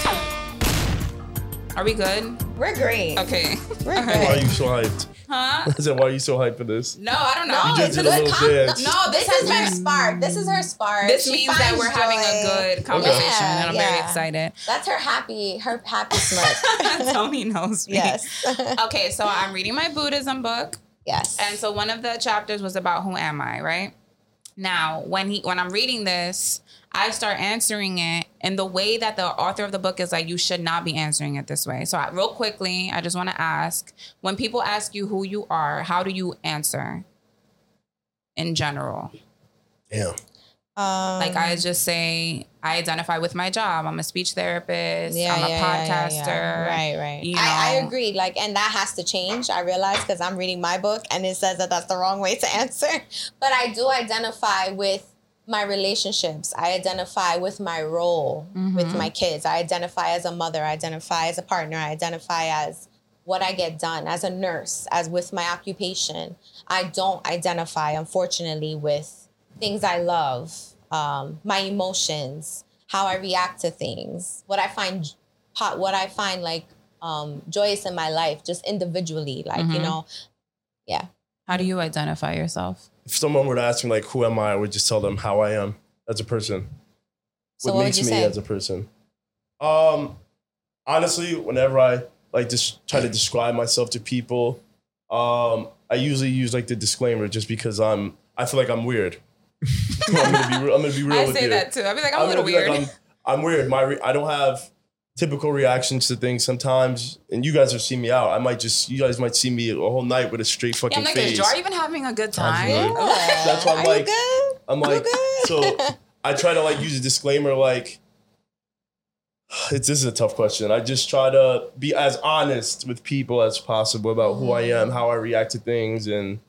Are we good? We're great. Okay. We're good. Why are you so hyped? Huh? I said, why are you so hyped for this? No, I don't know. No, You just it's a did a good little com- dance. No, this This is her spark. This is her spark. This She means that we're having a good conversation, Yeah, and I'm very excited. That's her happy, her happy smirk. Toni knows me. yes. Okay, so I'm reading my Buddhism book. yes. And so one of the chapters was about who am I, right? Now, when he when I'm reading this, I start answering it in the way that the author of the book is like, you should not be answering it this way. So, I, real quickly, I just want to ask when people ask you who you are, how do you answer in general? Yeah. um, Like, I just say, I identify with my job. I'm a speech therapist. yeah, I'm a yeah, yeah, yeah, podcaster. yeah. Right, right. you I, I agree. Like, and that has to change. I realize because I'm reading my book and it says that that's the wrong way to answer. But I do identify with my relationships. I identify with my role with Mm-hmm. my kids. I identify as a mother. I identify as a partner. I identify as what I get done as a nurse, as with my occupation. I don't identify, unfortunately, with things I love, um, my emotions, how I react to things, what I find, what I find like um, joyous in my life, just individually. Like you Mhm. know, yeah. How do you identify yourself? If someone were to ask me, like, who am I, I would just tell them how I am as a person. So what what makes would you me say? as a person. Um, honestly, whenever I like just try to describe myself to people, um, I usually use like the disclaimer just because I'm I feel like I'm weird. I'm gonna be real, I'm gonna be real I with say you. that too. I'd be like, I'm, a gonna little be like, weird. I'm, I'm weird. My re- I don't have typical reactions to things sometimes, and you guys have seen me out. I might just you guys might see me a whole night with a straight yeah, fucking I'm like, face. Jar even having a good time? Sounds good. That's why I'm Are like- I'm like, so I try to like use a disclaimer like it's this is a tough question. I just try to be as honest with people as possible about who I mm-hmm. am, how I react to things, and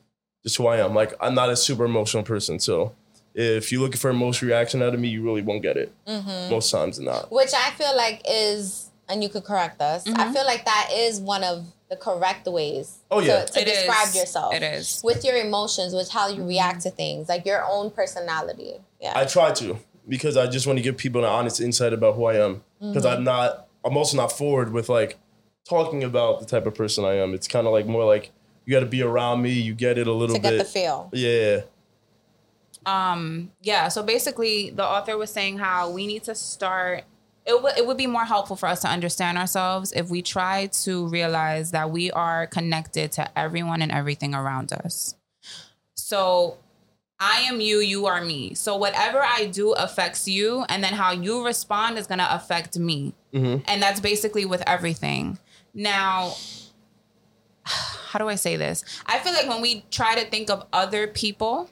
just who I am. Like I'm not a super emotional person, so if you're looking for emotional reaction out of me, you really won't get it. Mm-hmm. Most times not. Which I feel like is, and you could correct us. Mm-hmm. I feel like that is one of the correct ways Oh, yeah. to, to It is. describe yourself. It is. With your emotions, with how you react to things, like your own personality. Yeah. I try to because I just want to give people an honest insight about who I am. Because Mm-hmm. I'm not. I'm also not forward with like talking about the type of person I am. It's kind of like more like you got to be around me. You get it a little bit. to bit. get the feel. Yeah. Um, yeah, so basically the author was saying how we need to start it, w- it would be more helpful for us to understand ourselves if we try to realize that we are connected to everyone and everything around us. So I am you, you are me. So whatever I do affects you, and then how you respond is gonna affect me. And that's basically with everything. Now, how do I say this? I feel like when we try to think of other people,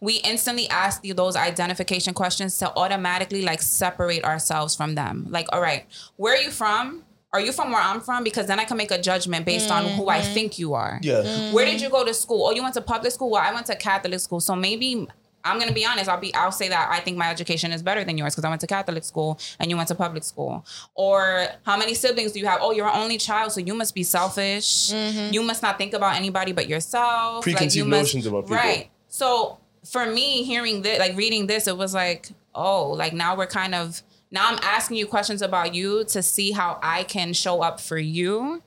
we instantly ask you those identification questions to automatically like separate ourselves from them. Like, all right, where are you from? are you from where I'm from? Because then I can make a judgment based on who I mm-hmm. think you are. Yeah. Mm-hmm. Where did you go to school? Oh, you went to public school? Well, I went to Catholic school. So maybe I'm gonna be honest. I'll be. I'll say that I think my education is better than yours because I went to Catholic school and you went to public school. Or how many siblings do you have? Oh, you're an only child, so you must be selfish. Mm-hmm. You must not think about anybody but yourself. Preconceived you must- notions about people. Right. So for me, hearing this, like reading this, it was like, oh, like now we're kind of now I'm asking you questions about you to see how I can show up for you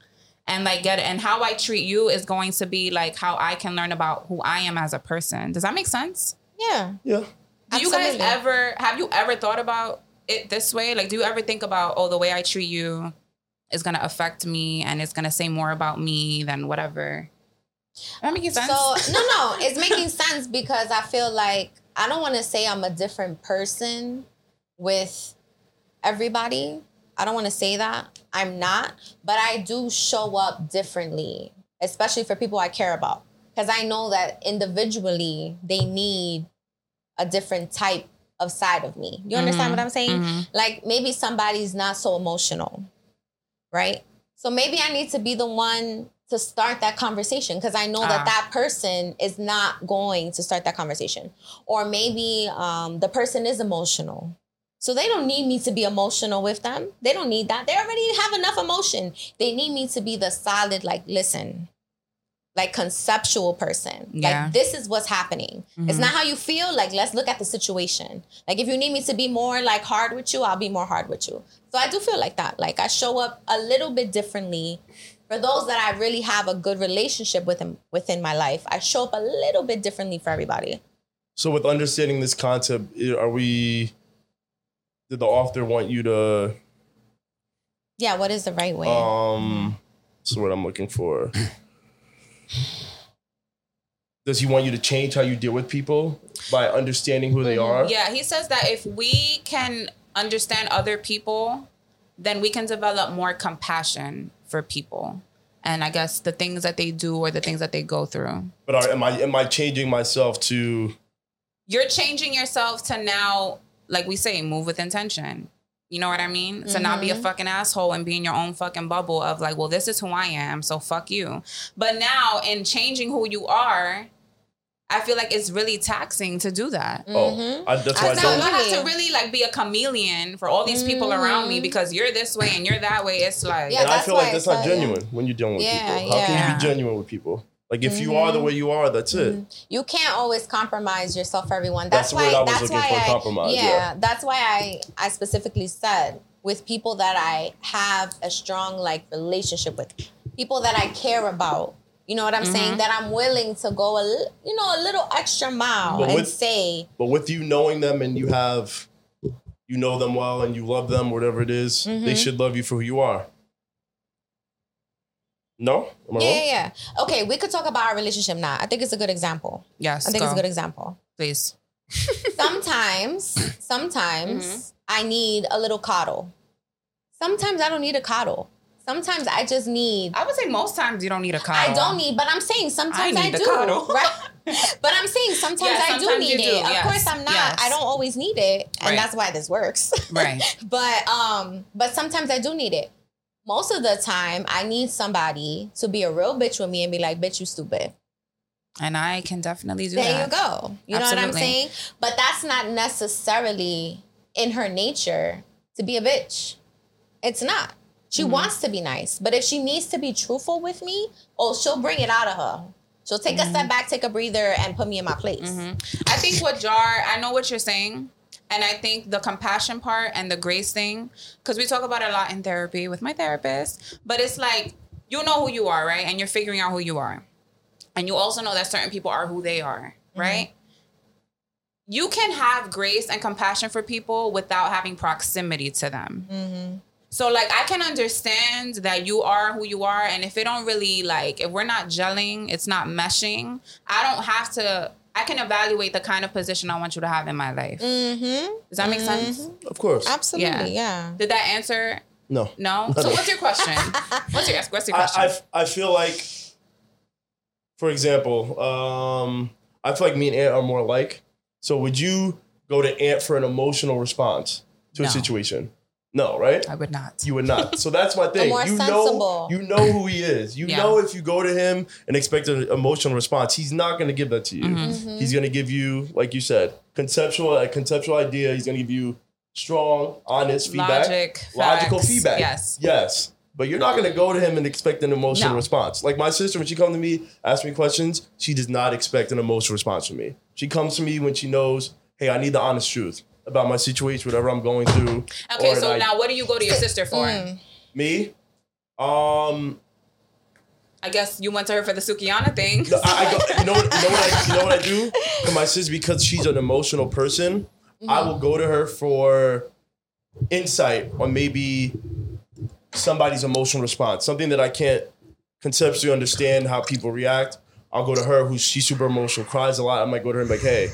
and like get it. And how I treat you is going to be like how I can learn about who I am as a person. Does that make sense? Yeah. Yeah. Do you guys ever have you ever thought about it this way? Like, do you ever think about, oh, the way I treat you is gonna affect me and it's gonna say more about me than whatever? That making sense? So no, no, it's making sense because I feel like I don't want to say I'm a different person with everybody. I don't want to say that I'm not, but I do show up differently, especially for people I care about, because I know that individually they need a different type of side of me. You understand what I'm saying? Mhm. Like maybe somebody's not so emotional, right? So maybe I need to be the one to start that conversation because I know Ah. that that person is not going to start that conversation. Or maybe um, the person is emotional. So they don't need me to be emotional with them. They don't need that. They already have enough emotion. They need me to be the solid, like, listen, like conceptual person. Yeah. Like this is what's happening. It's not how you feel. Like let's look at the situation. Like if you need me to be more like hard with you, I'll be more hard with you. So I do feel like that. Like I show up a little bit differently for those that I really have a good relationship with them within my life. I show up a little bit differently for everybody. So with understanding this concept, are we? Did the author want you to? Yeah, what is the right way? Um, that's what I'm looking for. Does he want you to change how you deal with people by understanding who they are? Yeah, he says that if we can understand other people, then we can develop more compassion for people. And I guess the things that they do or the things that they go through. But are, am I am I changing myself to? You're changing yourself to now, like we say, move with intention. You know what I mean? To not be a mm-hmm. fucking asshole and be in your own fucking bubble of like, well, this is who I am, so fuck you. But now in changing who you are, I feel like it's really taxing to do that. Oh, I, mm-hmm. that's why I Now don't. I have to really like be a chameleon for all these people around me mm. because you're this way and you're that way. It's like Yeah, and I feel like that's I not tell you. genuine when you're dealing with Yeah, people. How can you be genuine with people? Like if you are the mm-hmm. way you are, that's it. Mm-hmm. you can't always compromise yourself for everyone. That's, That's the word why. I was that's looking why for, I, compromise, Yeah, yeah. that's why I I specifically said with people that I have a strong like relationship with, people that I care about. You know what I'm Mm-hmm. saying? That I'm willing to go a you know a little extra mile But and with- say But with you knowing them and you have, you know them well and you love them, whatever it is, Mm-hmm. they should love you for who you are. No, am I yeah, wrong? yeah, yeah. Okay, we could talk about our relationship now. I think it's a good example. yes, I think it's a good example. please. sometimes, sometimes Mm-hmm. I need a little coddle. Sometimes I don't need a coddle. Sometimes I just need. I would say most times you don't need a cuddle. I don't need, but I'm saying sometimes I, need a do. cuddle. Right? But I'm saying sometimes Yeah, I do need do, it. Of yes, course, I'm not. yes. I don't always need it, and Right. that's why this works. Right. but um, but sometimes I do need it. Most of the time, I need somebody to be a real bitch with me and be like, "Bitch, you stupid." And I can definitely do There that. There you go. You know what I'm saying? But that's not necessarily in her nature to be a bitch. It's not. She Mm-hmm. wants to be nice, but if she needs to be truthful with me, oh, she'll bring it out of her. She'll take Mm-hmm. a step back, take a breather, and put me in my place. I think what jar, I know what you're saying. And I think the compassion part and the grace thing, because we talk about it a lot in therapy with my therapist, but it's like you know who you are, right? And you're figuring out who you are. And you also know that certain people are who they are, right? You can have grace and compassion for people without having proximity to them. So like I can understand that you are who you are, and if it don't really like if we're not gelling, it's not meshing. I don't have to. I can evaluate the kind of position I want you to have in my life. Mm-hmm. Does that make sense? Of course. Absolutely, yeah. Did that answer? No. No. So what's your question? What's your what's your I, question? I, I feel like, for example, um, I feel like me and Ant are more alike. So would you go to Ant for an emotional response to No. a situation? No, right? I would not. You would not. So that's my thing. more you sensible. know, you know who he is. You Yeah. know if you go to him and expect an emotional response, he's not going to give that to you. Mm-hmm. He's going to give you, like you said, conceptual, a conceptual idea. He's going to give you strong, honest feedback, Logic, logical facts, feedback. yes. yes. But you're not going to go to him and expect an emotional No. response. Like my sister, when she comes to me, asks me questions, she does not expect an emotional response from me. She comes to me when she knows, hey, I need the honest truth about my situation, whatever I'm going through. Okay, so I- now what do you go to your sister for? Mm. me, um, I guess you went to her for the Sukihana thing. No, I, I go, you know what, you know what I, you know what I do? For my sis, because she's an emotional person, I will go to her for insight on maybe somebody's emotional response, something that I can't conceptually understand how people react. I'll go to her, who's she's super emotional, cries a lot. I might go to her and be like, "Hey,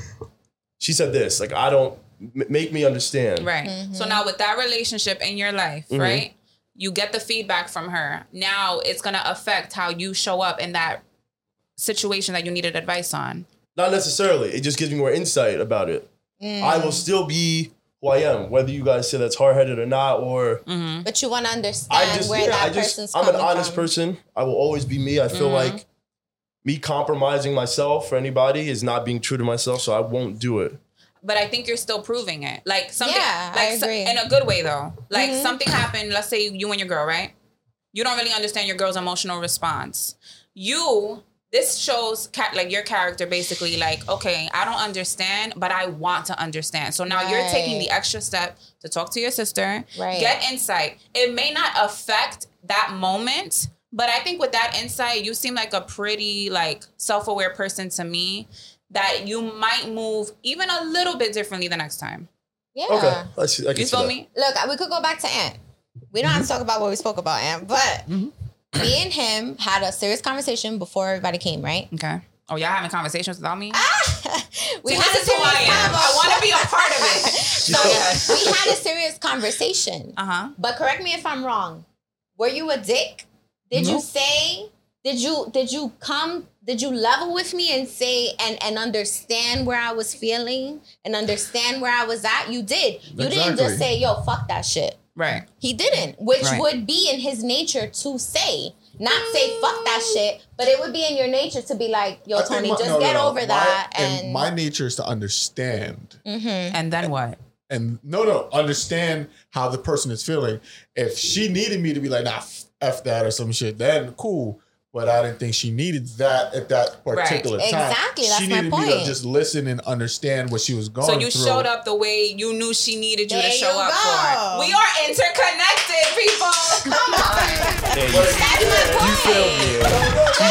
she said this. Like, I don't m- make me understand." Right. So now with that relationship in your life, Mm-hmm. right? You get the feedback from her. Now it's gonna affect how you show up in that situation that you needed advice on. Not necessarily. It just gives me more insight about it. I will still be who I am, whether you guys say that's hard headed or not, or But you want to I understand just, where yeah, that I just, person's I'm an honest from. person. I will always be me. I feel Mm-hmm. like me compromising myself for anybody is not being true to myself, so I won't do it. But I think you're still proving it. Like something Yeah, like I so- agree. in a good way though. Like Mm-hmm. something happened, let's say you and your girl, right? You don't really understand your girl's emotional response. You this shows ca- like your character basically like okay i don't understand but i want to understand so now you're taking the extra step to talk to your sister Right. get insight it may not affect that moment but i think with that insight you seem like a pretty like self-aware person to me that you might move even a little bit differently the next time Yeah. Okay, I, see, I can you feel me Look, we could go back to Ant. We don't have to mm-hmm. talk about what we spoke about Ant, but mm-hmm. me and him had a serious conversation before everybody came, right? okay oh y'all having conversations without me ah! we See, had this a is who I serious am. I want to be a part of it. So So yes. we had a serious conversation. Uh huh. But correct me if I'm wrong. Were you a dick? Did you say? Did you did you come? Did you level with me and say and and understand where I was feeling and understand where I was at? You did. You didn't just say, "Yo, fuck that shit." Right. He didn't, which Right. would be in his nature to say, not say "fuck that shit," but it would be in your nature to be like, "Yo, Toni, my- just no, no, get no. over My- that." and and my nature is to understand. Mm-hmm. And then what? and no, no, understand how the person is feeling. If she needed me to be like, nah, f that or some shit, then cool. But I didn't think she needed that at that particular time. Exactly, that's she my needed me to just listen and understand what she was going So you through. showed up the way you knew she needed you There to show you up go. for. We are interconnected, people. Come on. Hey, you, That's my you point. failed me.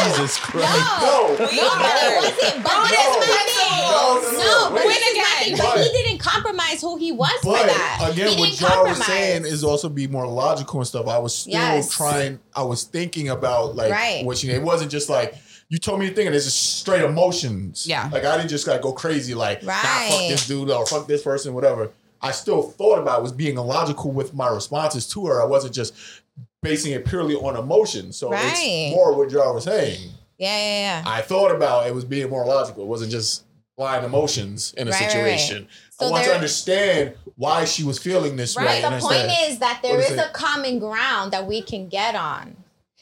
Jesus Christ. No, No, We no, but it are. wasn't. But No, this is no, my no, thing. no, no, No, but wait. this is my thing. But But- he didn't compromise who he was for But that. again, he what didn't Jar was saying is also be more logical and stuff. I was still Yes. trying. I was thinking about like Right. what she. It wasn't just like you told me to think, and it's just straight emotions. Yeah. Like I didn't just like go crazy. Like nah, fuck this dude or fuck this person, whatever. I still thought about was being illogical with my responses to her. I wasn't just basing it purely on emotion. So Right. it's more what Jar was saying. Yeah, yeah, yeah. I thought about it was being more logical. It wasn't just blind emotions in a Right, right, right. Situation. So I want to understand why she was feeling this Right. way. the and point is that there What is is a common ground that we can get on.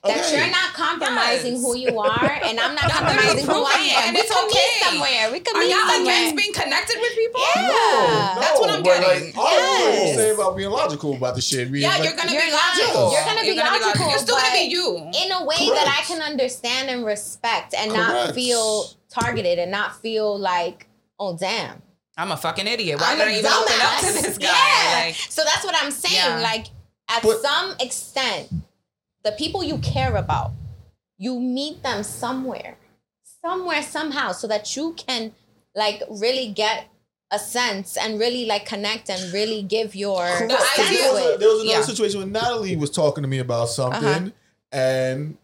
That Okay. you're not compromising Yes. who you are, and I'm not Y'all compromising who I am. and we it's could okay. meet somewhere. We could Are meet y'all somewhere. against being connected with people? Yeah. No, That's what I'm but, getting. Like, all what you Yes. say about being logical about the shit. being Yeah, like, you're gonna You're be not. logical. You're gonna be logical, You're still gonna be you. in a way that I can understand and respect and not feel targeted and not feel like, oh damn. I'm a fucking idiot. Why I'm did a I even open up to dumbass. this guy? Yeah. Like, so that's what I'm saying. Yeah. Like at But- some extent, the people you care about, you meet them somewhere, somewhere, somehow, so that you can like really get a sense and really like connect and really give your Correct. The 'Cause There was, a, there was another Yeah. situation when Natalie was talking to me about something, Uh-huh. and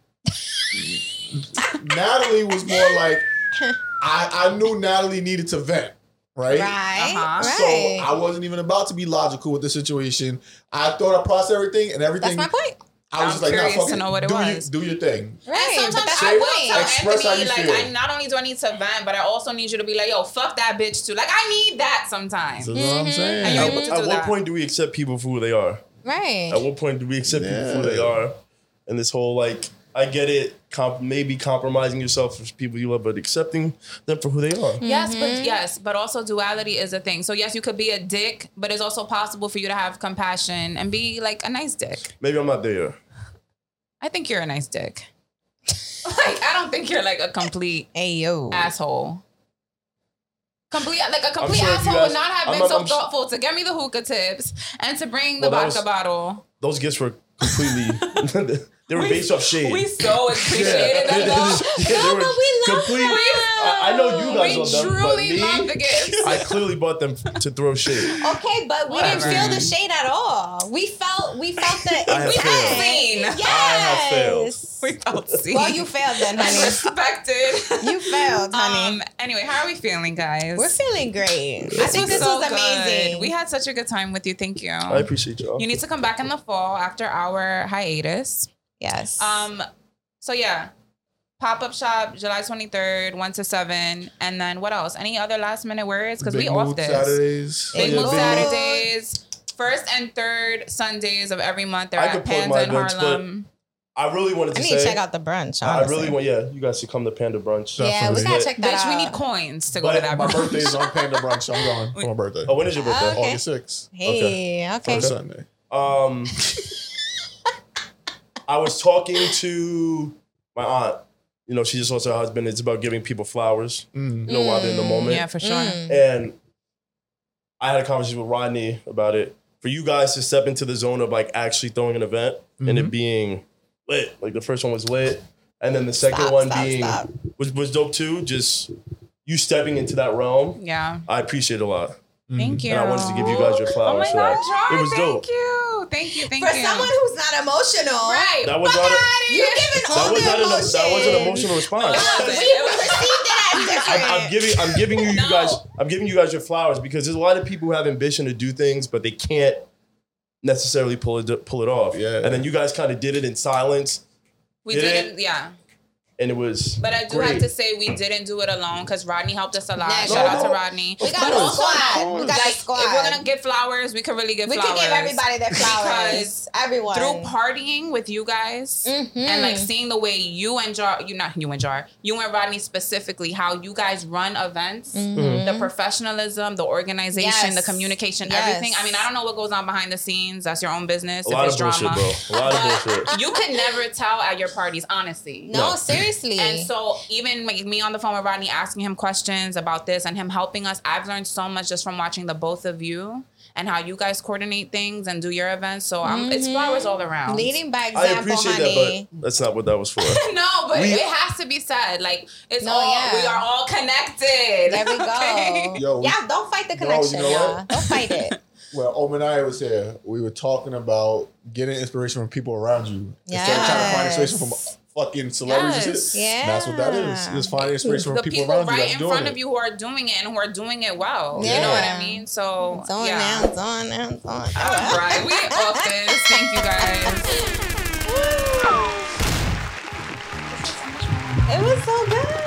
Natalie was more like, I, I knew Natalie needed to vent, right? Right, Uh-huh. So right. I wasn't even about to be logical with the situation. I thought I processed everything and everything. that's my point. I was I'm just like, nah, fuck to it. know what it do was. You, do your thing. Right. And sometimes that's I will tell Express how Anthony, you like, feel. I not only do I need to vent, but I also need you to be like, yo, fuck that bitch too. Like, I need that sometimes. That's what I'm saying. And you're At, able to at what point do we accept people for who they are? Right. At what point do we accept people for who they are? And this whole like, I get it, comp- maybe compromising yourself for people you love, but accepting them for who they are. Yes, Mm-hmm. but yes, but also duality is a thing. So yes, you could be a dick, but it's also possible for you to have compassion and be like a nice dick. Maybe I'm not there. I think you're a nice dick. like I don't think you're like a complete Ayo. asshole. Complete like a complete sure if you asshole guys- would not have I'm been not- so I'm s- thoughtful to get me the hookah tips and to bring the Well, that vodka was- bottle. Those gifts were completely, they were based off shade. We so appreciated them though. Yeah, they No, but we love complete- them. I, I know you guys We love them, but truly me, love the gifts. I clearly bought them to throw shade. Okay, but we Whatever. didn't feel the shade at all. We felt we felt the I have intent. failed. Seen. Yes. I have failed. We felt seen. Well, you failed then, honey. respected. You failed, honey. Um. Anyway, how are we feeling, guys? We're feeling great. I This think this so was amazing. good. We had such a good time with you. Thank you. I appreciate y'all. you need to come back in the fall after our hiatus. Yes. Um. So yeah, pop up shop July twenty third, one to seven, and then what else? Any other last minute words? Because we Big off Mood this. Saturdays. Big Yeah, Move Saturdays. First and third Sundays of every month. They're I at could plug Panda in events, Harlem. I really wanted I to need say. to check out the brunch. I really want, yeah, you guys should come to Panda Brunch. Yeah, we gotta check that Bitch, out. we need coins to go But to that My brunch. birthday is on Panda Brunch. I'm going for my birthday. Oh, when is your birthday? Okay. August 6th. Hey, okay. First Sunday. Um, I was talking to my aunt. You know, she just lost her husband. It's about giving people flowers. Mm. You know, while they're in the moment. Yeah, for sure. Mm. And I had a conversation with Rodney about it. For you guys to step into the zone of like actually throwing an event and Mm-hmm. it being lit. Like the first one was lit. And then the second Stop, one stop, being stop. was was dope too. Just you stepping into that realm. Yeah. I appreciate it a lot. Thank you. And I wanted to give you guys your flowers. Oh flowers my for God, that. Jar, It was thank dope. you. Thank you. Thank For you. For someone who's not emotional, right. That was Fuck not a- outta You here. giving all was the not an, emotion. that was an emotional response. No. We received it as different. I'm, I'm giving I'm giving you, you guys I'm giving you guys your flowers because there's a lot of people who have ambition to do things but they can't necessarily pull it pull it off. Yeah. And then you guys kind of did it in silence We Did it? didn't, yeah. And it was But I do great. have to say we didn't do it alone because Rodney helped us a lot. Yeah, Shout out no. to Rodney. we got But the squad. We got like, the squad. if we're gonna give flowers, we could really get. we flowers. We can give everybody their flowers. Because Everyone. through partying with you guys Mhm. and like seeing the way you and Jar, you not you and Jar, you and Rodney specifically, how you guys run events, the professionalism, the organization, Mm-hmm. Yes. the communication, Yes. everything. I mean, I don't know what goes on behind the scenes. That's your own business. a if lot it's of bullshit, drama. bro. A lot of bullshit. You could never tell at your parties, honestly. no, No. seriously. And so even like me on the phone with Rodney asking him questions about this and him helping us, I've learned so much just from watching the both of you and how you guys coordinate things and do your events. So um, it's flowers all around. Mm-hmm. leading by example, I example, appreciate honey. that, but that's not what that was for. no, but We- it has to be said. Like it's No, all yeah. we are all connected. There we go. Okay? Yo, we- yeah, don't fight the No, you connection, know what? y'all. Don't fight it. Well, Omanai was here. We were talking about getting inspiration from people around you instead of trying to find inspiration from Yes. Fucking celebrities. and Yes. shit. Yeah. That's what that is. Just finding inspiration from The people, people, around you right in front it. of you who are doing it and who are doing it well. You know what I mean? So It's on yeah. now. It's on now. It's on. All right, we off this. Thank you guys. It was so good.